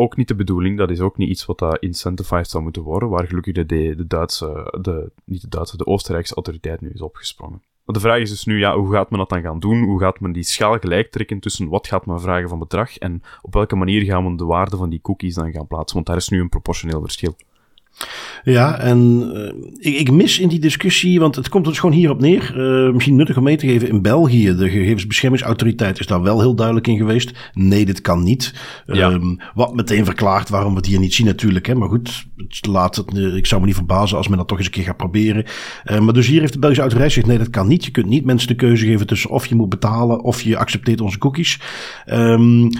ook niet de bedoeling, dat is ook niet iets wat dat incentivized zou moeten worden, waar gelukkig de, de Duitse, de, niet de Duitse, de Oostenrijkse autoriteit nu is opgesprongen. De vraag is dus nu, ja, hoe gaat men dat dan gaan doen? Hoe gaat men die schaal gelijk trekken tussen wat gaat men vragen van bedrag en op welke manier gaan we de waarde van die cookies dan gaan plaatsen? Want daar is nu een proportioneel verschil. Ja, en uh, ik, ik, mis in die discussie, want het komt dus gewoon hierop neer. Uh, misschien nuttig om mee te geven. In België, de gegevensbeschermingsautoriteit is daar wel heel duidelijk in geweest. Nee, dit kan niet. Ja. Um, wat meteen verklaart waarom we het hier niet zien natuurlijk. Hè. Maar goed, het laat het, uh, ik zou me niet verbazen als men dat toch eens een keer gaat proberen. maar dus hier heeft de Belgische autoriteit gezegd, nee, dat kan niet. Je kunt niet mensen de keuze geven tussen of je moet betalen of je accepteert onze cookies. Um,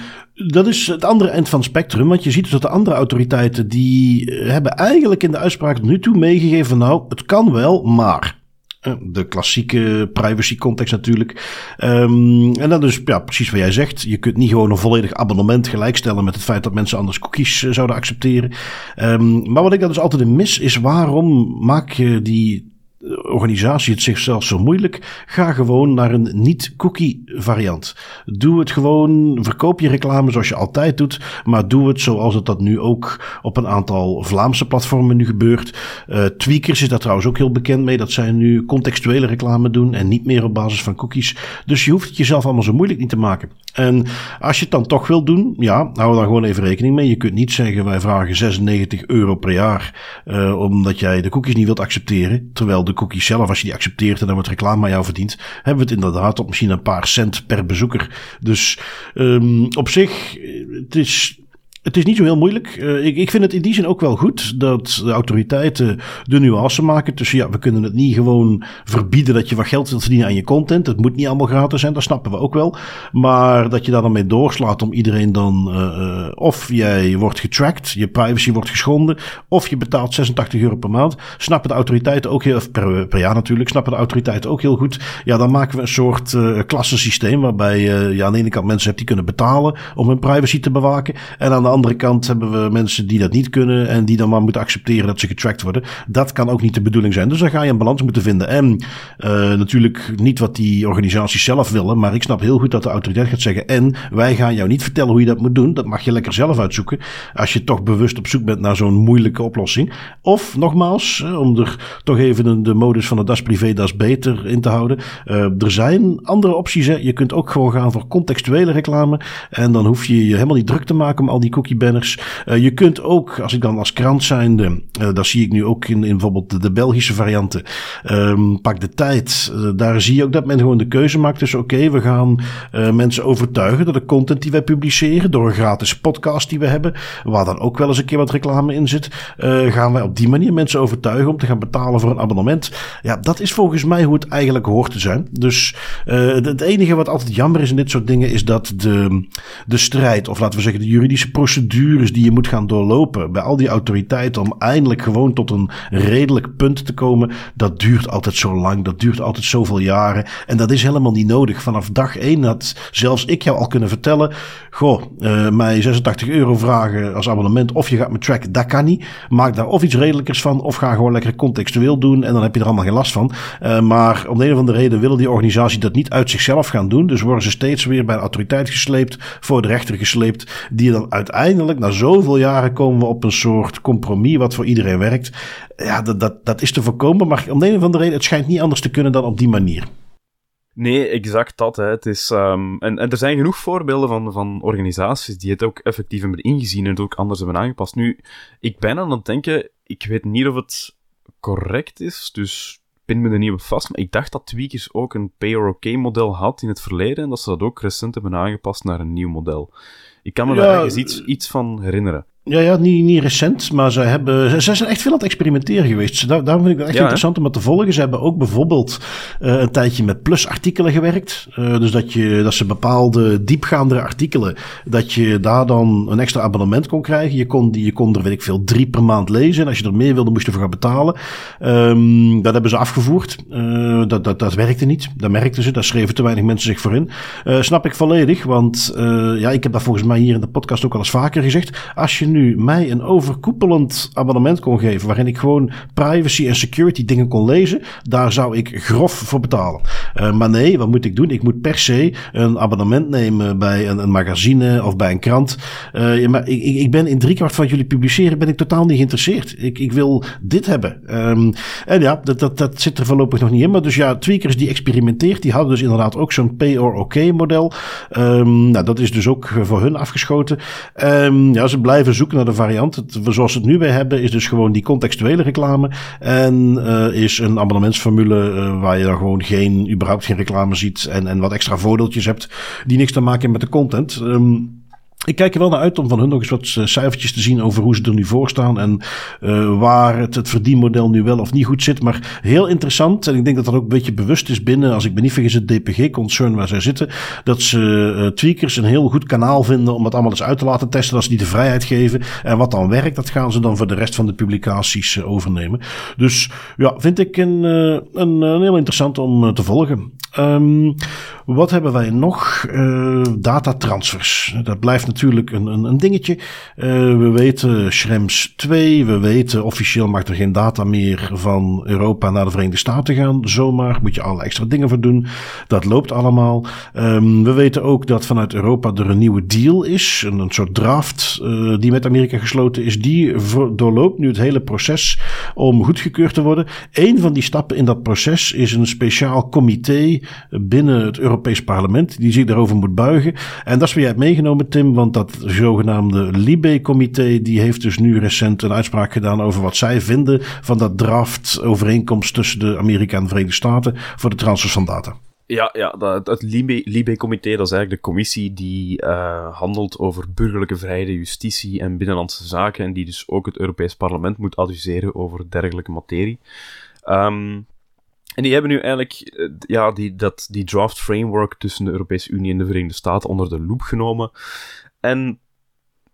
dat is het andere eind van het spectrum. Want je ziet dus dat de andere autoriteiten die hebben eigenlijk in de uitspraak tot nu toe meegegeven. Nou, het kan wel, maar. Eh, de klassieke privacy context natuurlijk. Um, en dan dus ja, precies wat jij zegt. Je kunt niet gewoon een volledig abonnement gelijkstellen met het feit dat mensen anders cookies uh, zouden accepteren. Um, maar wat ik dan dus altijd mis is waarom maak je die organisatie het zichzelf zo moeilijk? Ga gewoon naar een niet-cookie variant. Doe het gewoon, verkoop je reclame zoals je altijd doet, maar doe het zoals het dat nu ook op een aantal Vlaamse platformen nu gebeurt. Uh, Tweakers is daar trouwens ook heel bekend mee, dat zij nu contextuele reclame doen en niet meer op basis van cookies. Dus je hoeft het jezelf allemaal zo moeilijk niet te maken. En als je het dan toch wil doen, ja, hou dan gewoon even rekening mee. Je kunt niet zeggen wij vragen 96 euro per jaar, uh, omdat jij de cookies niet wilt accepteren, terwijl de de cookies zelf, als je die accepteert en dan wordt reclame aan jou verdiend, hebben we het inderdaad op misschien een paar cent per bezoeker. Dus um, op zich, het is het is niet zo heel moeilijk. Uh, ik, ik vind het in die zin ook wel goed dat de autoriteiten de nuance maken tussen ja, we kunnen het niet gewoon verbieden dat je wat geld wilt verdienen aan je content. Het moet niet allemaal gratis zijn, dat snappen we ook wel. Maar dat je daar dan mee doorslaat om iedereen dan uh, of jij wordt getracked, je privacy wordt geschonden, of je betaalt 86 euro per maand. Snappen de autoriteiten ook heel, per, per jaar natuurlijk, snappen de autoriteiten ook heel goed. Ja, dan maken we een soort klassensysteem waarbij je ja, aan de ene kant mensen hebt die kunnen betalen om hun privacy te bewaken. En aan de andere kant hebben we mensen die dat niet kunnen en die dan maar moeten accepteren dat ze getracked worden. Dat kan ook niet de bedoeling zijn. Dus dan ga je een balans moeten vinden. En uh, natuurlijk niet wat die organisaties zelf willen, maar ik snap heel goed dat de autoriteit gaat zeggen en wij gaan jou niet vertellen hoe je dat moet doen. Dat mag je lekker zelf uitzoeken als je toch bewust op zoek bent naar zo'n moeilijke oplossing. Of nogmaals, om er toch even de modus van de das privé, das beter in te houden. Uh, er zijn andere opties. Je kunt ook gewoon gaan voor contextuele reclame. En dan hoef je je helemaal niet druk te maken om al die banners. Uh, je kunt ook, als ik dan als krant zijnde, uh, dat zie ik nu ook in, bijvoorbeeld de, Belgische varianten. Um, pak de tijd. daar zie je ook dat men gewoon de keuze maakt. Dus oké, we gaan mensen overtuigen door de content die wij publiceren. Door een gratis podcast die we hebben. Waar dan ook wel eens een keer wat reclame in zit. gaan wij op die manier mensen overtuigen om te gaan betalen voor een abonnement. Ja, dat is volgens mij hoe het eigenlijk hoort te zijn. Dus het enige wat altijd jammer is in dit soort dingen is dat de, de strijd, of laten we zeggen de juridische procedures die je moet gaan doorlopen bij al die autoriteiten om eindelijk gewoon tot een redelijk punt te komen, dat duurt altijd zo lang, dat duurt altijd zoveel jaren. En dat is helemaal niet nodig. Vanaf dag één had zelfs ik jou al kunnen vertellen, goh, uh, mij 86 euro vragen als abonnement of je gaat me tracken, dat kan niet. Maak daar of iets redelijkers van of ga gewoon lekker contextueel doen en dan heb je er allemaal geen last van. Uh, maar om de een of andere reden willen die organisaties dat niet uit zichzelf gaan doen. Dus worden ze steeds weer bij de autoriteit gesleept, voor de rechter gesleept. Die dan uiteindelijk, na zoveel jaren, komen we op een soort compromis wat voor iedereen werkt. Ja, dat, dat, dat is te voorkomen. Maar om de een of andere reden, het schijnt niet anders te kunnen dan op die manier. Nee, exact dat. Hè. Het is, um, en, en er zijn genoeg voorbeelden van, van organisaties die het ook effectief hebben ingezien en het ook anders hebben aangepast. Nu, ik ben aan het denken, ik weet niet of het correct is, dus pin me er niet op vast, maar ik dacht dat Tweakers ook een pay-or-okay-model had in het verleden en dat ze dat ook recent hebben aangepast naar een nieuw model. Ik kan me daar ergens iets, iets van herinneren. Ja, ja niet, niet recent, maar ze hebben, ze, zijn echt veel aan het experimenteren geweest. Daar, daarom vind ik het echt interessant om het te volgen. Ze hebben ook bijvoorbeeld uh, een tijdje met plusartikelen gewerkt. Uh, dus dat, je, dat ze bepaalde diepgaandere artikelen, dat je daar dan een extra abonnement kon krijgen. Je kon, die, je kon er, weet ik veel, drie per maand lezen. En als je er meer wilde, moest je ervoor gaan betalen. Um, dat hebben ze afgevoerd. Uh, dat, dat, dat werkte niet. Dat merkten ze. Daar schreven te weinig mensen zich voor in. snap ik volledig, want ja, ik heb dat volgens mij hier in de podcast ook al eens vaker gezegd. Als je nu mij een overkoepelend abonnement kon geven, waarin ik gewoon privacy en security dingen kon lezen, daar zou ik grof voor betalen. Uh, maar nee, wat moet ik doen? Ik moet per se een abonnement nemen bij een, een magazine of bij een krant. Uh, maar ik, ik ben in driekwart van jullie publiceren ben ik totaal niet geïnteresseerd. Ik, ik wil dit hebben. Um, en ja, dat, dat, dat zit er voorlopig nog niet in. Maar dus ja, tweakers die experimenteert, die hadden dus inderdaad ook zo'n pay or OK model. Um, nou, dat is dus ook voor hun afgeschoten. Um, ja, ze blijven zoeken naar de variant. Het, zoals we het nu bij hebben, is dus gewoon die contextuele reclame. En uh, is een abonnementsformule uh, waar je dan gewoon geen, überhaupt geen reclame ziet. En, en wat extra voordeeltjes hebt die niks te maken hebben met de content. Um, ik kijk er wel naar uit om van hun nog eens wat eh, cijfertjes te zien over hoe ze er nu voor staan en uh, waar het, het verdienmodel nu wel of niet goed zit. Maar heel interessant, en ik denk dat dat ook een beetje bewust is binnen, als ik me niet vergis, het DPG-concern waar zij zitten, dat ze uh, tweakers een heel goed kanaal vinden om het allemaal eens uit te laten testen, dat ze die de vrijheid geven. En wat dan werkt, dat gaan ze dan voor de rest van de publicaties overnemen. Dus ja, vind ik een, een, een heel interessant om te volgen. Um, wat hebben wij nog? Uh, datatransfers. Dat blijft natuurlijk een, een, een dingetje. Uh, we weten Schrems 2. We weten officieel mag er geen data meer van Europa naar de Verenigde Staten gaan. Zomaar moet je alle extra dingen voor doen. Dat loopt allemaal. Um, we weten ook dat vanuit Europa er een nieuwe deal is. Een, soort draft uh, die met Amerika gesloten is. Die doorloopt nu het hele proces om goedgekeurd te worden. Een van die stappen in dat proces is een speciaal comité binnen het Europees Parlement die zich daarover moet buigen. En dat is wat jij hebt meegenomen, Tim, want dat zogenaamde Libe-comité die heeft dus nu recent een uitspraak gedaan over wat zij vinden van dat draft overeenkomst tussen de Amerika en de Verenigde Staten voor de transfers van data. Ja, ja dat, het Libe-comité, dat is eigenlijk de commissie die uh, handelt over burgerlijke vrijheden, justitie en binnenlandse zaken, en die dus ook het Europees Parlement moet adviseren over dergelijke materie. Um, en die hebben nu eigenlijk eh, ja, die, dat, die draft framework tussen de Europese Unie en de Verenigde Staten onder de loep genomen. En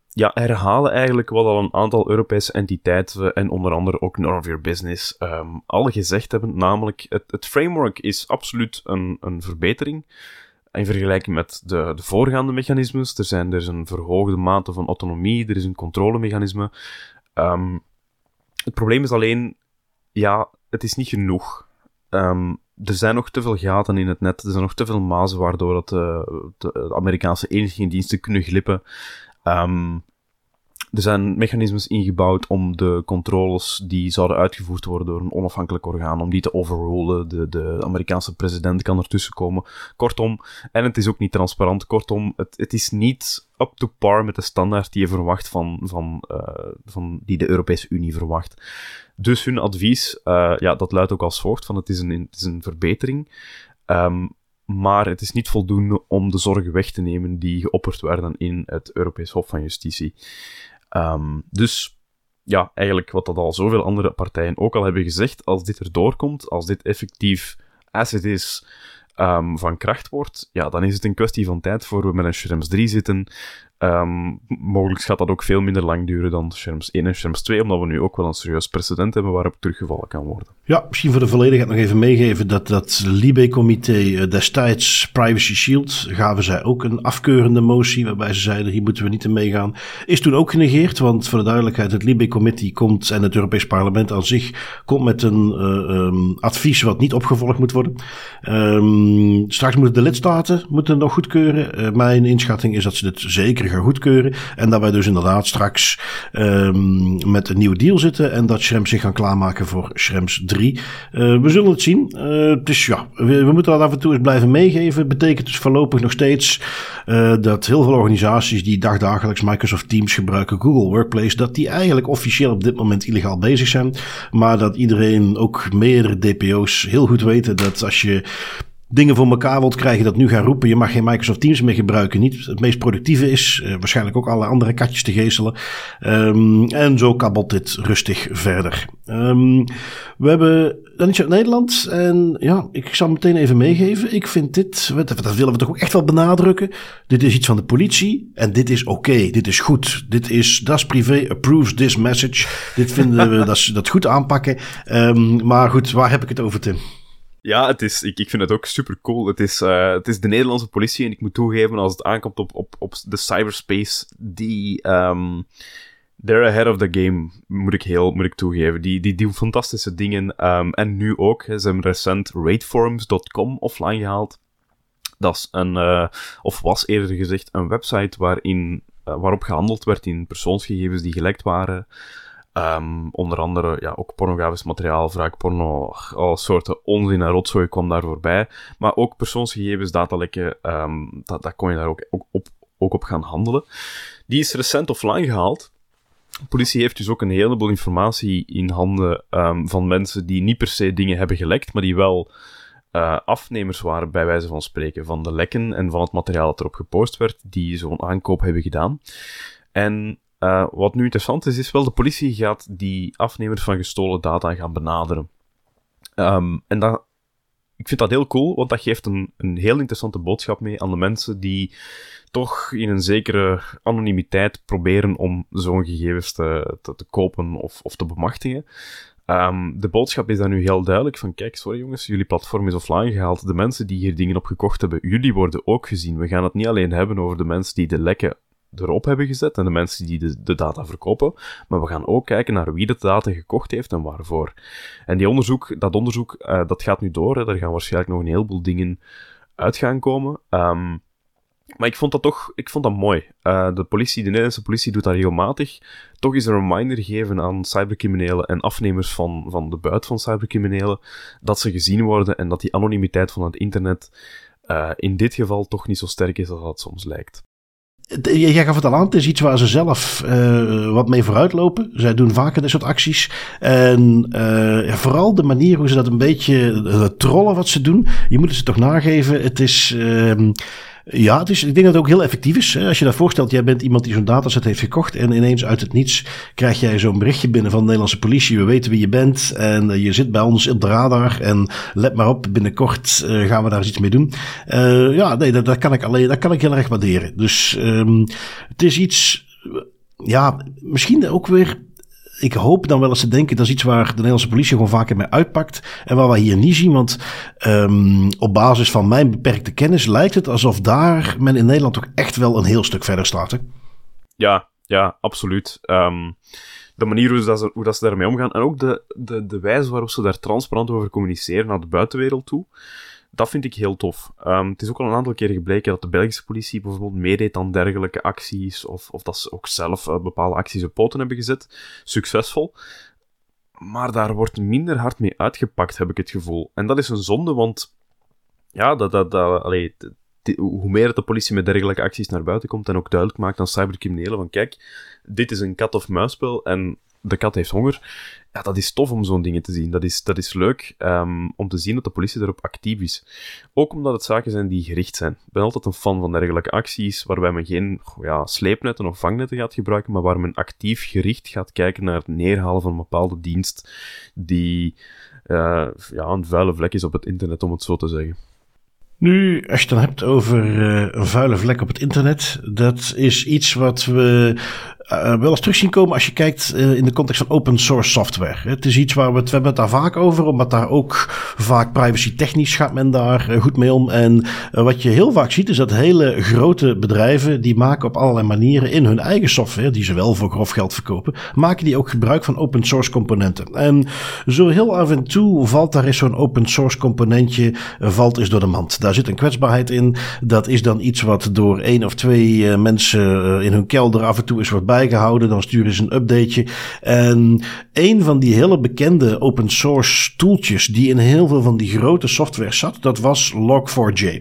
ja, herhalen eigenlijk wat al een aantal Europese entiteiten en onder andere ook None of Your Business um, al gezegd hebben. Namelijk, het, het framework is absoluut een, een verbetering. in vergelijking met de, de voorgaande mechanismes. Er, zijn, er is een verhoogde mate van autonomie, er is een controlemechanisme. Um, het probleem is alleen, ja, het is niet genoeg. Um, er zijn nog te veel gaten in het net, er zijn nog te veel mazen waardoor dat de, de Amerikaanse inlichtingendiensten kunnen glippen. Um, er zijn mechanismes ingebouwd om de controles die zouden uitgevoerd worden door een onafhankelijk orgaan, om die te overrulen. De, de Amerikaanse president kan ertussen komen. Kortom, en het is ook niet transparant. Kortom, het, het is niet up to par met de standaard die je verwacht van, van, uh, van die de Europese Unie verwacht. Dus hun advies, uh, ja, dat luidt ook als volgt: van het is een, is een verbetering. Um, maar het is niet voldoende om de zorgen weg te nemen die geopperd werden in het Europees Hof van Justitie. Um, dus ja, eigenlijk wat dat al zoveel andere partijen ook al hebben gezegd, als dit erdoor komt, als dit effectief as it is um, van kracht wordt, ja, dan is het een kwestie van tijd voor we met een Schrems 3 zitten Um, mogelijk gaat dat ook veel minder lang duren dan Scherms 1 en Scherms 2, omdat we nu ook wel een serieus precedent hebben waarop teruggevallen kan worden. Ja, misschien voor de volledigheid nog even meegeven dat dat Libe-comité eh, destijds Privacy Shield gaven zij ook een afkeurende motie waarbij ze zeiden hier moeten we niet in meegaan. Is toen ook genegeerd, want voor de duidelijkheid het Libe-comité komt en het Europees Parlement aan zich komt met een uh, um, advies wat niet opgevolgd moet worden. Um, straks moeten de lidstaten moeten nog goedkeuren. Uh, mijn inschatting is dat ze dit zeker gaan goedkeuren. En dat wij dus inderdaad straks um, met een nieuwe deal zitten. En dat Schrems zich gaan klaarmaken voor Schrems 3. Uh, eh, we zullen het zien. Dus ja, we, we, moeten dat af en toe eens blijven meegeven. Betekent dus voorlopig nog steeds uh, dat heel veel organisaties die dagdagelijks Microsoft Teams gebruiken, Google Workplace, dat die eigenlijk officieel op dit moment illegaal bezig zijn. Maar dat iedereen, ook meerdere DPO's, heel goed weten dat als je dingen voor elkaar wilt krijgen dat nu gaan roepen. Je mag geen Microsoft Teams meer gebruiken. Niet het meest productieve is. Uh, waarschijnlijk ook alle andere katjes te geestelen. Um, en zo kabbelt dit rustig verder. Um, we hebben dan iets uit Nederland. En ja, ik zal meteen even meegeven. Ik vind dit, dat willen we toch ook echt wel benadrukken. Dit is iets van de politie. En dit is oké. Okay, dit is goed. Dit is, das privé approves this message. Dit vinden we dat, dat goed aanpakken. Um, maar goed, waar heb ik het over, Tim? Ja, het is, ik, ik vind het ook super cool. Het is, uh, het is de Nederlandse politie en ik moet toegeven, als het aankomt op, op, op de cyberspace, die. Um, they're ahead of the game, moet ik, heel, moet ik toegeven. Die, die doen fantastische dingen. Um, en nu ook. Ze hebben recent rateforums.com offline gehaald. Dat is een, uh, of was eerder gezegd, een website waarin, uh, waarop gehandeld werd in persoonsgegevens die gelekt waren. Um, onder andere ja, ook pornografisch materiaal, wraakporno, al soorten onzin en rotzooi kwam daar voorbij. Maar ook persoonsgegevens, datalekken, um, dat, dat kon je daar ook, ook, op, ook op gaan handelen. Die is recent offline gehaald. De politie heeft dus ook een heleboel informatie in handen um, van mensen die niet per se dingen hebben gelekt, maar die wel uh, afnemers waren, bij wijze van spreken, van de lekken en van het materiaal dat erop gepost werd, die zo'n aankoop hebben gedaan. En uh, wat nu interessant is, is wel de politie gaat die afnemers van gestolen data gaan benaderen. Um, en ik vind dat heel cool, want dat geeft een, een heel interessante boodschap mee aan de mensen die toch in een zekere anonimiteit proberen om zo'n gegevens te, te, kopen of, of te bemachtigen. Um, de boodschap is dan nu heel duidelijk van, kijk, sorry jongens, jullie platform is offline gehaald. De mensen die hier dingen op gekocht hebben, jullie worden ook gezien. We gaan het niet alleen hebben over de mensen die de lekken erop hebben gezet en de mensen die de, data verkopen. Maar we gaan ook kijken naar wie de data gekocht heeft en waarvoor. En die onderzoek, dat onderzoek uh, dat gaat nu door. Hè. Daar gaan waarschijnlijk nog een heleboel dingen uit gaan komen. Um, maar ik vond dat toch ik vond dat mooi. Uh, de politie, de Nederlandse politie doet dat regelmatig. Toch is een reminder geven aan cybercriminelen en afnemers van, van de buit van cybercriminelen. Dat ze gezien worden en dat die anonimiteit van het internet uh, in dit geval toch niet zo sterk is als dat soms lijkt. Jij gaf het al aan, het is iets waar ze zelf uh, wat mee vooruitlopen. Zij doen vaker dit soort acties. En uh, ja, vooral de manier hoe ze dat een beetje trollen wat ze doen. Je moet het ze toch nageven. Het is... Uh, ja, het is, ik denk dat het ook heel effectief is. Als je dat voorstelt, jij bent iemand die zo'n dataset heeft gekocht en ineens uit het niets krijg jij zo'n berichtje binnen van de Nederlandse politie. We weten wie je bent en uh, je zit bij ons op de radar en let maar op, binnenkort uh, gaan we daar eens iets mee doen. Uh, ja, nee, dat, kan ik alleen, dat kan ik heel erg waarderen. Dus um, het is iets, ja, misschien ook weer ik hoop dan wel eens te denken, dat is iets waar de Nederlandse politie gewoon vaker mee uitpakt. En waar wij hier niet zien, want um, op basis van mijn beperkte kennis lijkt het alsof daar men in Nederland toch echt wel een heel stuk verder staat. Ja, ja, absoluut. Um, de manier hoe, dat ze, hoe dat ze daarmee omgaan en ook de, de, de wijze waarop ze daar transparant over communiceren naar de buitenwereld toe dat vind ik heel tof. Um, het is ook al een aantal keer gebleken dat de Belgische politie bijvoorbeeld meedeed aan dergelijke acties, of, of dat ze ook zelf uh, bepaalde acties op poten hebben gezet. Succesvol. Maar daar wordt minder hard mee uitgepakt, heb ik het gevoel. En dat is een zonde, want ja, dat, dat, dat, allee, hoe meer de politie met dergelijke acties naar buiten komt en ook duidelijk maakt aan cybercriminelen van kijk, dit is een kat-of-muisspel en de kat heeft honger. Ja, dat is tof om zo'n dingen te zien. Dat is, dat is leuk um, om te zien dat de politie erop actief is. Ook omdat het zaken zijn die gericht zijn. Ik ben altijd een fan van dergelijke acties waarbij men geen ja, sleepnetten of vangnetten gaat gebruiken, maar waar men actief gericht gaat kijken naar het neerhalen van een bepaalde dienst die uh, ja, een vuile vlek is op het internet, om het zo te zeggen. Nu, als je het dan hebt over uh, een vuile vlek op het internet, dat is iets wat we uh, wel eens terug zien komen als je kijkt uh, in de context van open source software. Het is iets waar we het, we hebben het daar vaak over, omdat daar ook vaak privacy technisch gaat men daar uh, goed mee om. En wat je heel vaak ziet is dat hele grote bedrijven die maken op allerlei manieren in hun eigen software, die ze wel voor grof geld verkopen, maken die ook gebruik van open source componenten. En zo heel af en toe valt daar eens zo'n open source componentje, valt is door de mand. Daar zit een kwetsbaarheid in. Dat is dan iets wat door één of twee mensen in hun kelder af en toe is bij bijgehouden. Dan sturen ze een updateje. En een van die hele bekende open source tooltjes die in heel veel van die grote software zat, dat was Log4j.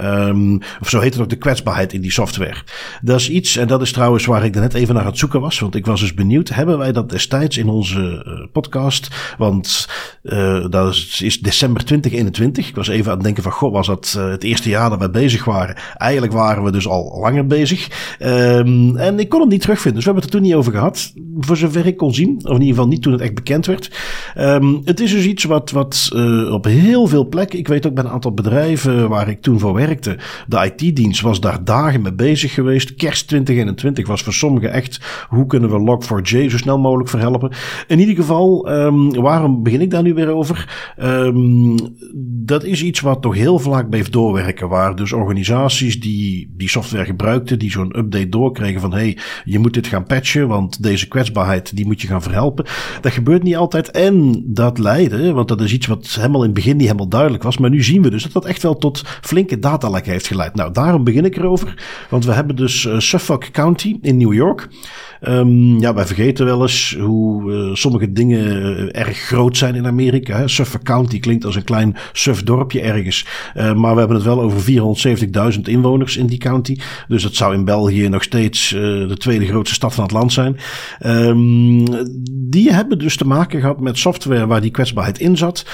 Um, of zo heet het ook de kwetsbaarheid in die software. Dat is iets, en dat is trouwens waar ik net even naar het zoeken was, want ik was dus benieuwd, hebben wij dat destijds in onze uh, podcast? Want uh, dat is, is, december 2021. Ik was even aan het denken van, goh, was dat uh, het eerste jaar dat wij bezig waren? Eigenlijk waren we dus al langer bezig. Um, en ik kon hem niet terugvinden. Dus we hebben het er toen niet over gehad. Voor zover ik kon zien. Of in ieder geval niet toen het echt bekend werd. Um, het is dus iets wat, wat uh, op heel veel plekken. Ik weet ook bij een aantal bedrijven waar ik toen voor werkte. De IT-dienst was daar dagen mee bezig geweest. Kerst 2021 was voor sommigen echt. Hoe kunnen we Log4j zo snel mogelijk verhelpen? In ieder geval, um, waarom begin ik daar nu weer over? Um, dat is iets wat toch heel vaak bleef doorwerken. Waar dus organisaties die die software gebruikten. Die zo'n update doorkregen van hey, je moet dit gaan patchen, want deze kwetsbaarheid die moet je gaan verhelpen. Dat gebeurt niet altijd en dat leidde, want dat is iets wat helemaal in het begin niet helemaal duidelijk was, maar nu zien we dus dat dat echt wel tot flinke datalekken heeft geleid. Nou, daarom begin ik erover, want we hebben dus uh, Suffolk County in New York. Um, ja, wij vergeten wel eens hoe uh, sommige dingen uh, erg groot zijn in Amerika. Hè. Suffolk County klinkt als een klein suf dorpje ergens. Uh, maar we hebben het wel over 470.000 inwoners in die county. Dus dat zou in België nog steeds de tweede grootste stad van het land zijn. Um, die hebben dus te maken gehad met software waar die kwetsbaarheid in zat.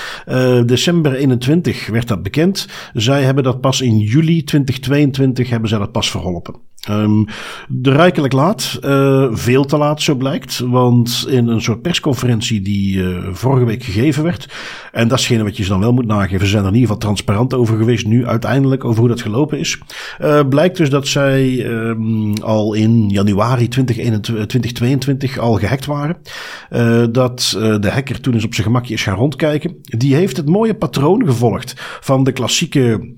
december 21 werd dat bekend. Zij hebben dat pas in juli 2022 hebben zij dat pas verholpen. Um, de rijkelijk laat, uh, veel te laat zo blijkt, want in een soort persconferentie die uh, vorige week gegeven werd, en dat is wat je ze dan wel moet nageven, ze zijn er in ieder geval transparant over geweest nu uiteindelijk over hoe dat gelopen is, uh, blijkt dus dat zij um, al in januari 2022 al gehackt waren, dat de hacker toen eens op zijn gemakje is gaan rondkijken. Die heeft het mooie patroon gevolgd van de klassieke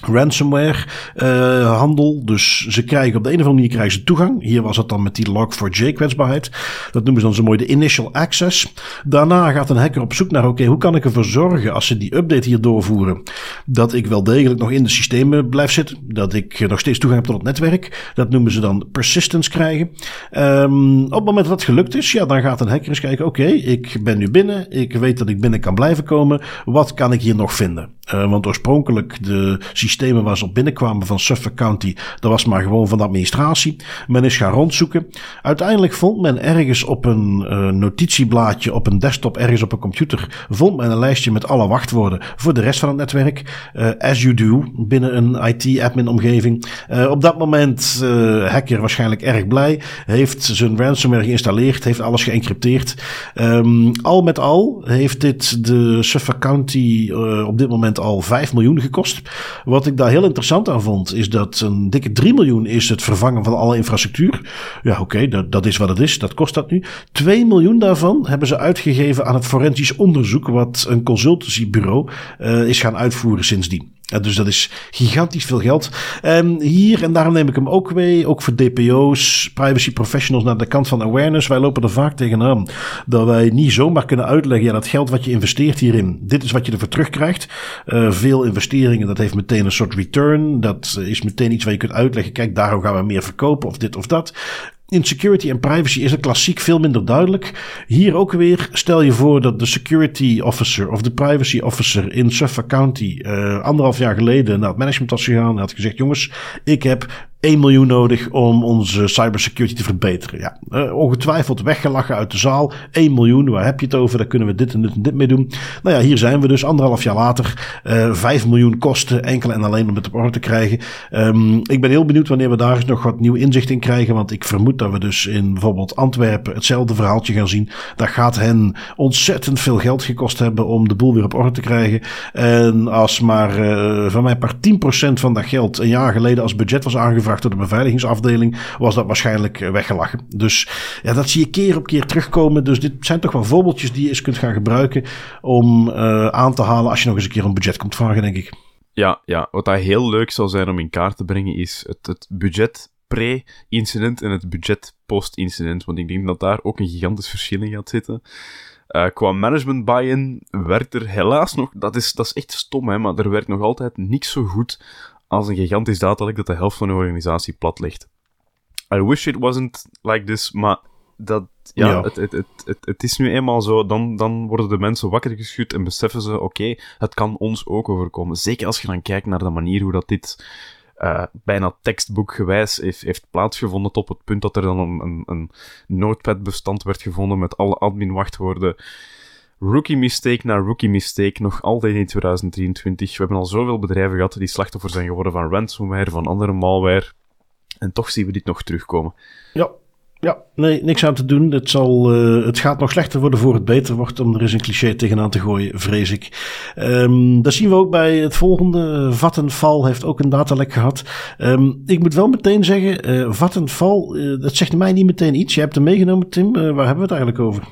ransomware uh, handel. Dus ze krijgen op de een of andere manier krijgen ze toegang. Hier was het dan met die Log4j kwetsbaarheid. Dat noemen ze dan zo mooi de initial access. Daarna gaat een hacker op zoek naar oké, hoe kan ik ervoor zorgen als ze die update hier doorvoeren dat ik wel degelijk nog in de systemen blijf zitten, dat ik nog steeds toegang heb tot het netwerk. Dat noemen ze dan persistence krijgen. Um, op het moment dat het gelukt is, ja, dan gaat een hacker eens kijken oké, ik ben nu binnen, ik weet dat ik binnen kan blijven komen. Wat kan ik hier nog vinden? Uh, want oorspronkelijk de systemen waar ze op binnenkwamen van Suffolk County, dat was maar gewoon van de administratie. Men is gaan rondzoeken. Uiteindelijk vond men ergens op een uh, notitieblaadje, op een desktop, ergens op een computer, vond men een lijstje met alle wachtwoorden voor de rest van het netwerk. Uh, as you do, binnen een IT-admin omgeving. op dat moment, hacker waarschijnlijk erg blij, heeft zijn ransomware geïnstalleerd, heeft alles geëncrypteerd. Um, al met al heeft dit de Suffolk County op dit moment al 5 miljoen gekost. Wat ik daar heel interessant aan vond, is dat een dikke 3 miljoen is het vervangen van alle infrastructuur. Ja, oké, dat, dat is wat het is. Dat kost dat nu. 2 miljoen daarvan hebben ze uitgegeven aan het forensisch onderzoek, wat een consultancybureau uh, is gaan uitvoeren sindsdien. Dus dat is gigantisch veel geld. Um, hier, en daarom neem ik hem ook mee, ook voor DPO's, privacy professionals naar de kant van awareness. Wij lopen er vaak tegenaan dat wij niet zomaar kunnen uitleggen, ja, dat geld wat je investeert hierin, dit is wat je ervoor terugkrijgt. Uh, veel investeringen, dat heeft meteen een soort return. Dat is meteen iets waar je kunt uitleggen, kijk, daarom gaan we meer verkopen of dit of dat. In security en privacy is het klassiek veel minder duidelijk. Hier ook weer, stel je voor dat de security officer of de privacy officer in Suffolk County uh, anderhalf jaar geleden naar het management was gegaan en had gezegd: Jongens, ik heb 1 miljoen nodig om onze cybersecurity te verbeteren. Ja, uh, ongetwijfeld weggelachen uit de zaal. 1 miljoen, waar heb je het over? Daar kunnen we dit en dit en dit mee doen. Nou ja, hier zijn we dus anderhalf jaar later. Uh, eh, 5 miljoen kosten, enkel en alleen om het op orde te krijgen. Um, ik ben heel benieuwd wanneer we daar eens nog wat nieuw inzicht in krijgen. Want ik vermoed dat we dus in bijvoorbeeld Antwerpen hetzelfde verhaaltje gaan zien. Dat gaat hen ontzettend veel geld gekost hebben om de boel weer op orde te krijgen. En als maar uh, van mij part 10% van dat geld een jaar geleden als budget was aangevraagd door de beveiligingsafdeling, was dat waarschijnlijk eh, weggelachen. Dus ja, dat zie je keer op keer terugkomen. Dus dit zijn toch wel voorbeeldjes die je eens kunt gaan gebruiken om uh, aan te halen als je nog eens een keer een budget komt vragen, denk ik. Ja, ja, wat dat heel leuk zou zijn om in kaart te brengen is het, het budget pre-incident en het budget post-incident. Want ik denk dat daar ook een gigantisch verschil in gaat zitten. Uh, qua management buy-in werkt er helaas nog, dat is, dat is echt stom, hè, maar er werkt nog altijd niks zo goed als een gigantisch datalek dat de helft van de organisatie plat ligt. I wish it wasn't like this, maar dat, ja, Het, het, het, het, het is nu eenmaal zo. Dan, dan worden de mensen wakker geschud en beseffen ze, oké, het kan ons ook overkomen. Zeker als je dan kijkt naar de manier hoe dat dit uh, bijna tekstboekgewijs heeft, heeft plaatsgevonden tot het punt dat er dan een, een, een notepad-bestand werd gevonden met alle admin-wachtwoorden rookie mistake na rookie mistake, nog altijd in 2023. We hebben al zoveel bedrijven gehad die slachtoffer zijn geworden van ransomware, van andere malware. En toch zien we dit nog terugkomen. Ja, ja, nee, niks aan te doen. Het, zal, uh, het gaat nog slechter worden voor het beter wordt, om er eens een cliché tegenaan te gooien, vrees ik. Um, dat zien we ook bij het volgende. Vattenfall heeft ook een datalek gehad. Um, ik moet wel meteen zeggen, uh, Vattenfall, uh, dat zegt mij niet meteen iets. Je hebt hem meegenomen, Tim. waar hebben we het eigenlijk over?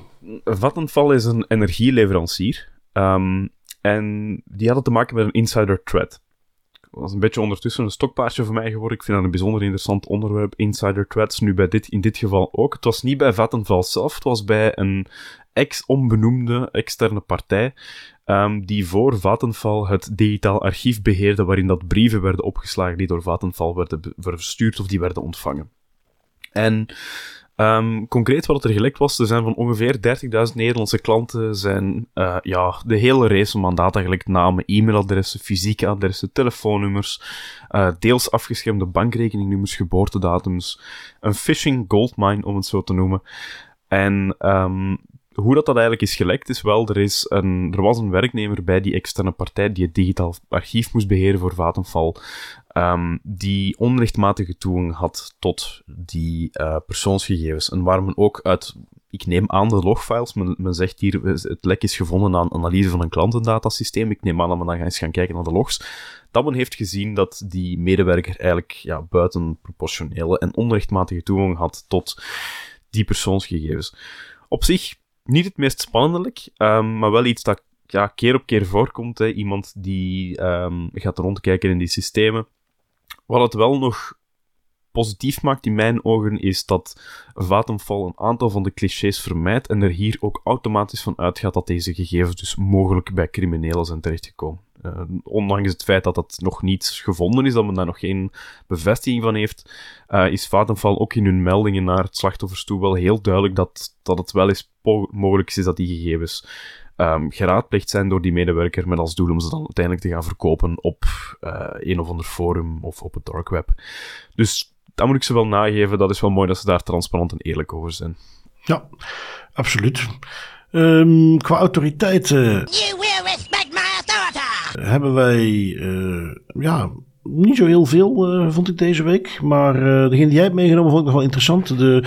Vattenfall is een energieleverancier. Um, en die hadden te maken met een insider threat. Dat was een beetje ondertussen een stokpaardje voor mij geworden. Ik vind dat een bijzonder interessant onderwerp, insider threats. Nu bij dit, in dit geval ook. Het was niet bij Vattenfall zelf, het was bij een ex-onbenoemde externe partij. Um, die voor Vattenfall het digitaal archief beheerde, waarin dat brieven werden opgeslagen die door Vattenfall werden verstuurd of die werden ontvangen. En Um, concreet wat er gelekt was, er zijn van ongeveer 30.000 Nederlandse klanten zijn uh, ja, de hele race van mandaat eigenlijk namen, e-mailadressen, fysieke adressen, telefoonnummers, uh, deels afgeschermde bankrekeningnummers, geboortedatums, een phishing goldmine om het zo te noemen. En um, hoe dat, dat eigenlijk is gelekt is wel, er, is een, er was een werknemer bij die externe partij die het digitaal archief moest beheren voor Vattenfall, um, die onrechtmatige toegang had tot die uh, persoonsgegevens. En waar men ook uit, ik neem aan de logfiles, men, men zegt hier, het lek is gevonden aan analyse van een klantendatasysteem. Ik neem aan dat men dan eens gaan kijken naar de logs. Dat men heeft gezien dat die medewerker eigenlijk ja, buitenproportionele en onrechtmatige toegang had tot die persoonsgegevens. Op zich niet het meest spannendelijk, um, maar wel iets dat ja, keer op keer voorkomt. Hè. Iemand die um, gaat rondkijken in die systemen. Wat het wel nog positief maakt in mijn ogen, is dat Vattenfall een aantal van de clichés vermijdt en er hier ook automatisch van uitgaat dat deze gegevens dus mogelijk bij criminelen zijn terechtgekomen. Uh, ondanks het feit dat dat nog niet gevonden is, dat men daar nog geen bevestiging van heeft, uh, is Vattenfall ook in hun meldingen naar het slachtoffers toe wel heel duidelijk dat, dat het wel eens mogelijk is dat die gegevens um, geraadpleegd zijn door die medewerker met als doel om ze dan uiteindelijk te gaan verkopen op uh, een of ander forum of op het dark web. Dus dat moet ik ze wel nageven. Dat is wel mooi dat ze daar transparant en eerlijk over zijn. Ja, absoluut. Um, qua autoriteiten. You will respect my authority. Hebben wij uh, ja, niet zo heel veel, uh, vond ik deze week. Maar uh, degene die jij hebt meegenomen vond ik nog wel interessant. De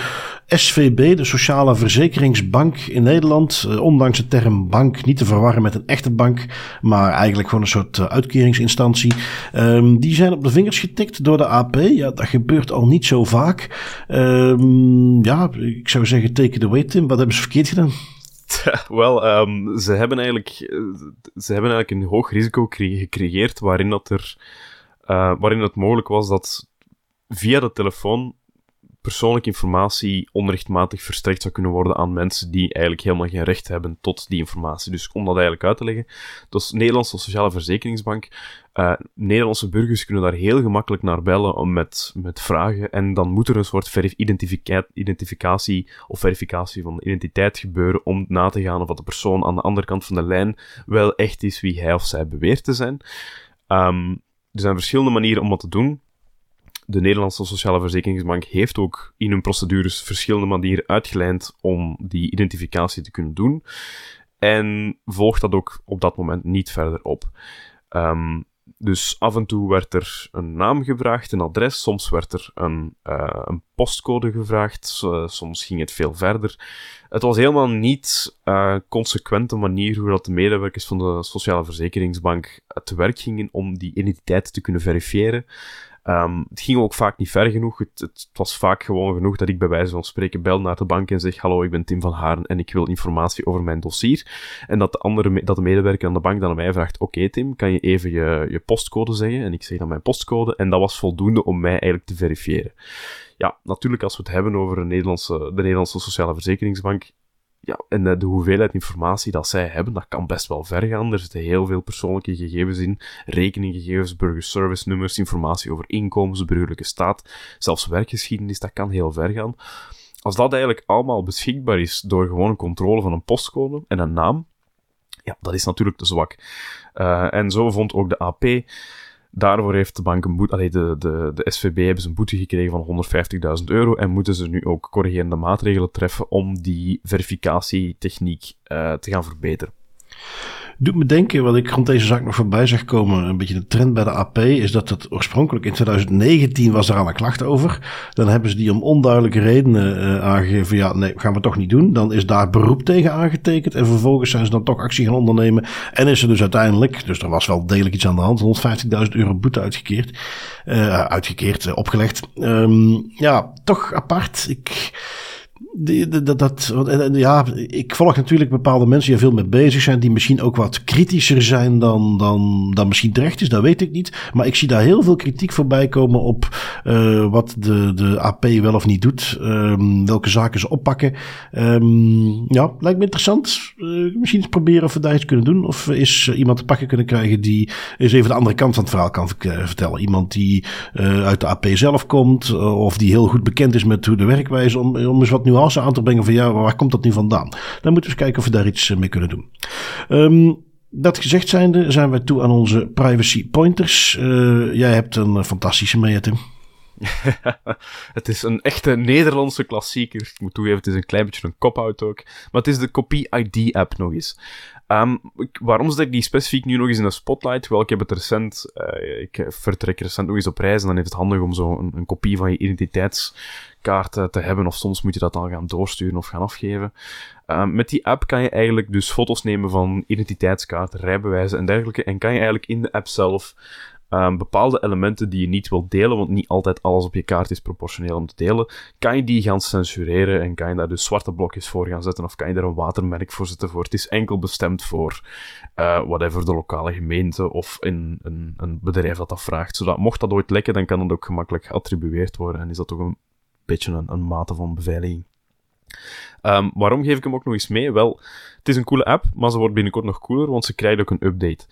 SVB, de Sociale Verzekeringsbank in Nederland. Uh, ondanks de term bank niet te verwarren met een echte bank. Maar eigenlijk gewoon een soort uitkeringsinstantie. Um, die zijn op de vingers getikt door de AP. Ja, dat gebeurt al niet zo vaak. Um, ja, ik zou zeggen, take it away Tim. Wat hebben ze verkeerd gedaan? Wel, um, ze, hebben eigenlijk, ze hebben eigenlijk een hoog risico gecreëerd waarin, dat er, uh, waarin het mogelijk was dat via de telefoon persoonlijke informatie onrechtmatig verstrekt zou kunnen worden aan mensen die eigenlijk helemaal geen recht hebben tot die informatie. Dus om dat eigenlijk uit te leggen, dus Nederlandse Sociale Verzekeringsbank, uh, Nederlandse burgers kunnen daar heel gemakkelijk naar bellen om met, met vragen en dan moet er een soort identificatie of verificatie van identiteit gebeuren om na te gaan of de persoon aan de andere kant van de lijn wel echt is wie hij of zij beweert te zijn. Um, er zijn verschillende manieren om dat te doen de Nederlandse Sociale Verzekeringsbank heeft ook in hun procedures verschillende manieren uitgelijnd om die identificatie te kunnen doen. En volgt dat ook op dat moment niet verder op. Um, dus af en toe werd er een naam gevraagd, een adres, soms werd er een, uh, een postcode gevraagd, soms ging het veel verder. Het was helemaal niet uh, consequente manier hoe dat de medewerkers van de Sociale Verzekeringsbank te werk gingen om die identiteit te kunnen verifiëren. Um, het ging ook vaak niet ver genoeg. Het, het, was vaak gewoon genoeg dat ik bij wijze van spreken bel naar de bank en zeg: Hallo, ik ben Tim van Haren en ik wil informatie over mijn dossier. En dat de, andere, dat de medewerker aan de bank dan aan mij vraagt: Oké, Tim, kan je even je, je postcode zeggen? En ik zeg dan mijn postcode. En dat was voldoende om mij eigenlijk te verifiëren. Ja, natuurlijk, als we het hebben over de Nederlandse, de Nederlandse Sociale Verzekeringsbank, ja, en de, de, hoeveelheid informatie dat zij hebben, dat kan best wel ver gaan. Er zitten heel veel persoonlijke gegevens in, rekeninggegevens, burgerservice nummers, informatie over inkomens, burgerlijke staat, zelfs werkgeschiedenis, dat kan heel ver gaan. Als dat eigenlijk allemaal beschikbaar is door gewoon een controle van een postcode en een naam, ja, dat is natuurlijk te zwak. Uh, en zo vond ook de AP Daarvoor heeft de bank een boete, allee, de, de, de SVB hebben een boete gekregen van 150.000 euro en moeten ze nu ook corrigerende maatregelen treffen om die verificatietechniek uh, te gaan verbeteren doet me denken, wat ik rond deze zaak nog voorbij zag komen, een beetje de trend bij de AP, is dat het oorspronkelijk in 2019 was er aan een klacht over. Dan hebben ze die om onduidelijke redenen uh, aangegeven, ja, nee, gaan we toch niet doen. Dan is daar beroep tegen aangetekend en vervolgens zijn ze dan toch actie gaan ondernemen. En is er dus uiteindelijk, dus er was wel degelijk iets aan de hand, 150.000 euro boete uitgekeerd, uh, uitgekeerd, uh, opgelegd. Um, ja, toch apart. Ik dat, dat, ja, ik volg natuurlijk bepaalde mensen die er veel mee bezig zijn, die misschien ook wat kritischer zijn dan, dan, dan misschien terecht is, dat weet ik niet. Maar ik zie daar heel veel kritiek voorbij komen op uh, wat de, de AP wel of niet doet, um, welke zaken ze oppakken. Um, ja, lijkt me interessant. Misschien eens proberen of we daar iets kunnen doen. Of is iemand te pakken kunnen krijgen die eens even de andere kant van het verhaal kan vertellen. Iemand die uit de AP zelf komt, of die heel goed bekend is met hoe de werkwijze, om, om eens wat nu nuance aan te brengen van ja, waar komt dat nu vandaan? Dan moeten we eens kijken of we daar iets eh, mee kunnen doen. Um, dat gezegd zijnde zijn we toe aan onze privacy pointers. Uh, jij hebt een eh, fantastische mee, Tim. het is een echte Nederlandse klassieker. Ik moet toegeven, het is een klein beetje een cop-out ook. Maar het is de Copy ID-app nog eens. Um, waarom zet ik die specifiek nu nog eens in de spotlight? Wel, ik heb het recent, uh, ik vertrek recent nog eens op reis en dan is het handig om zo een, een kopie van je identiteitskaart te hebben. Of soms moet je dat dan gaan doorsturen of gaan afgeven. Um, met die app kan je eigenlijk dus foto's nemen van identiteitskaarten, rijbewijzen en dergelijke. En kan je eigenlijk in de app zelf um, bepaalde elementen die je niet wilt delen, want niet altijd alles op je kaart is proportioneel om te delen, kan je die gaan censureren en kan je daar dus zwarte blokjes voor gaan zetten of kan je daar een watermerk voor zetten voor. Het is enkel bestemd voor uh, whatever de lokale gemeente of in, een, een bedrijf dat dat vraagt. Zodat mocht dat ooit lekken, dan kan dat ook gemakkelijk geattribueerd worden en is dat toch een beetje een, een mate van beveiliging. Um, waarom geef ik hem ook nog eens mee? Wel, het is een coole app, maar ze wordt binnenkort nog cooler, want ze krijgen ook een update.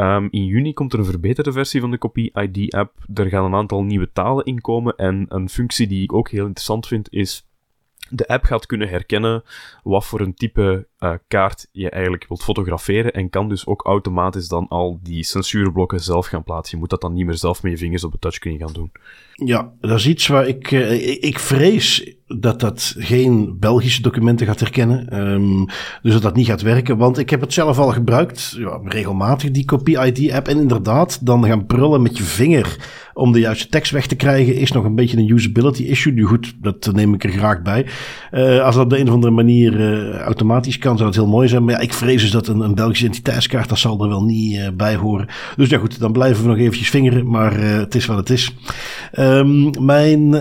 Um, in juni komt er een verbeterde versie van de Copy ID-app. Er gaan een aantal nieuwe talen inkomen en een functie die ik ook heel interessant vind is de app gaat kunnen herkennen wat voor een type uh, kaart je eigenlijk wilt fotograferen en kan dus ook automatisch dan al die censuurblokken zelf gaan plaatsen. Je moet dat dan niet meer zelf met je vingers op de touchscreen gaan doen. Ja, dat is iets waar ik, uh, ik vrees dat dat geen Belgische documenten gaat herkennen. Um, dus dat dat niet gaat werken. Want ik heb het zelf al gebruikt, ja, regelmatig, die Copy-ID-app. En inderdaad, dan gaan prullen met je vinger om de juiste tekst weg te krijgen, is nog een beetje een usability issue. Nu goed, dat neem ik er graag bij. Uh, als dat op de een of andere manier automatisch kan, zou dat heel mooi zijn. Maar ja, ik vrees dus dat een, een Belgische identiteitskaart, dat zal er wel niet uh, bij horen. Dus ja goed, dan blijven we nog eventjes vingeren. Maar het is wat het is. Um, mijn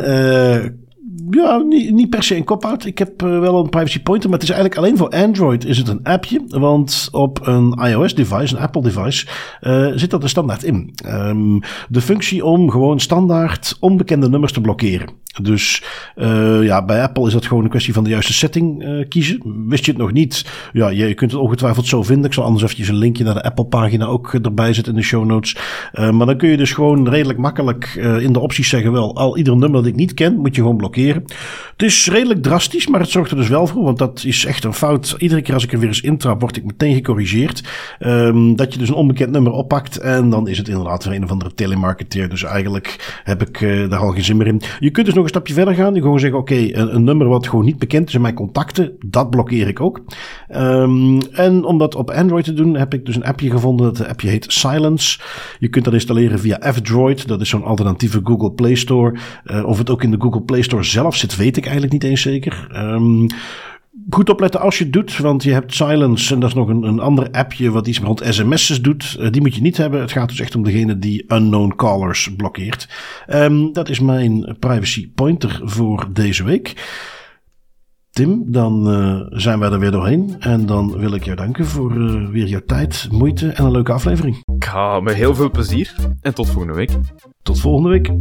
ja, niet, niet per se een kop-out. Ik heb uh, wel een privacy pointer, maar het is eigenlijk alleen voor Android is het een appje. Want op een iOS-device, een Apple-device, uh, zit dat er standaard in. Um, de functie om gewoon standaard onbekende nummers te blokkeren. Dus uh, ja, bij Apple is dat gewoon een kwestie van de juiste setting kiezen. Wist je het nog niet? Ja, je, kunt het ongetwijfeld zo vinden. Ik zal anders eventjes een linkje naar de Apple-pagina ook erbij zetten in de show notes. Maar dan kun je dus gewoon redelijk makkelijk in de opties zeggen: wel, al ieder nummer dat ik niet ken, moet je gewoon blokkeren. Het is redelijk drastisch, maar het zorgt er dus wel voor, want dat is echt een fout. Iedere keer als ik er weer eens intrap, word ik meteen gecorrigeerd. Um, dat je dus een onbekend nummer oppakt en dan is het inderdaad een of andere telemarketeer. Dus eigenlijk heb ik daar al geen zin meer in. Je kunt dus nog een stapje verder gaan. Je gewoon zeggen, oké, een, nummer wat gewoon niet bekend is in mijn contacten, dat blokkeer ik ook. Um, en om dat op Android te doen, heb ik dus een appje gevonden. Dat appje heet Silence. Je kunt dat installeren via F-Droid. Dat is zo'n alternatieve Google Play Store. Uh, of het ook in de Google Play Store zelf zit, weet ik eigenlijk niet eens zeker. Um, goed opletten als je het doet, want je hebt Silence en dat is nog een, een ander appje wat iets rond sms'es doet. Uh, die moet je niet hebben. Het gaat dus echt om degene die unknown callers blokkeert. Um, dat is mijn privacy pointer voor deze week. Tim, dan uh, zijn wij er weer doorheen. En dan wil ik jou danken voor uh, weer jouw tijd, moeite en een leuke aflevering. Ik ga met heel veel plezier en tot volgende week. Tot volgende week.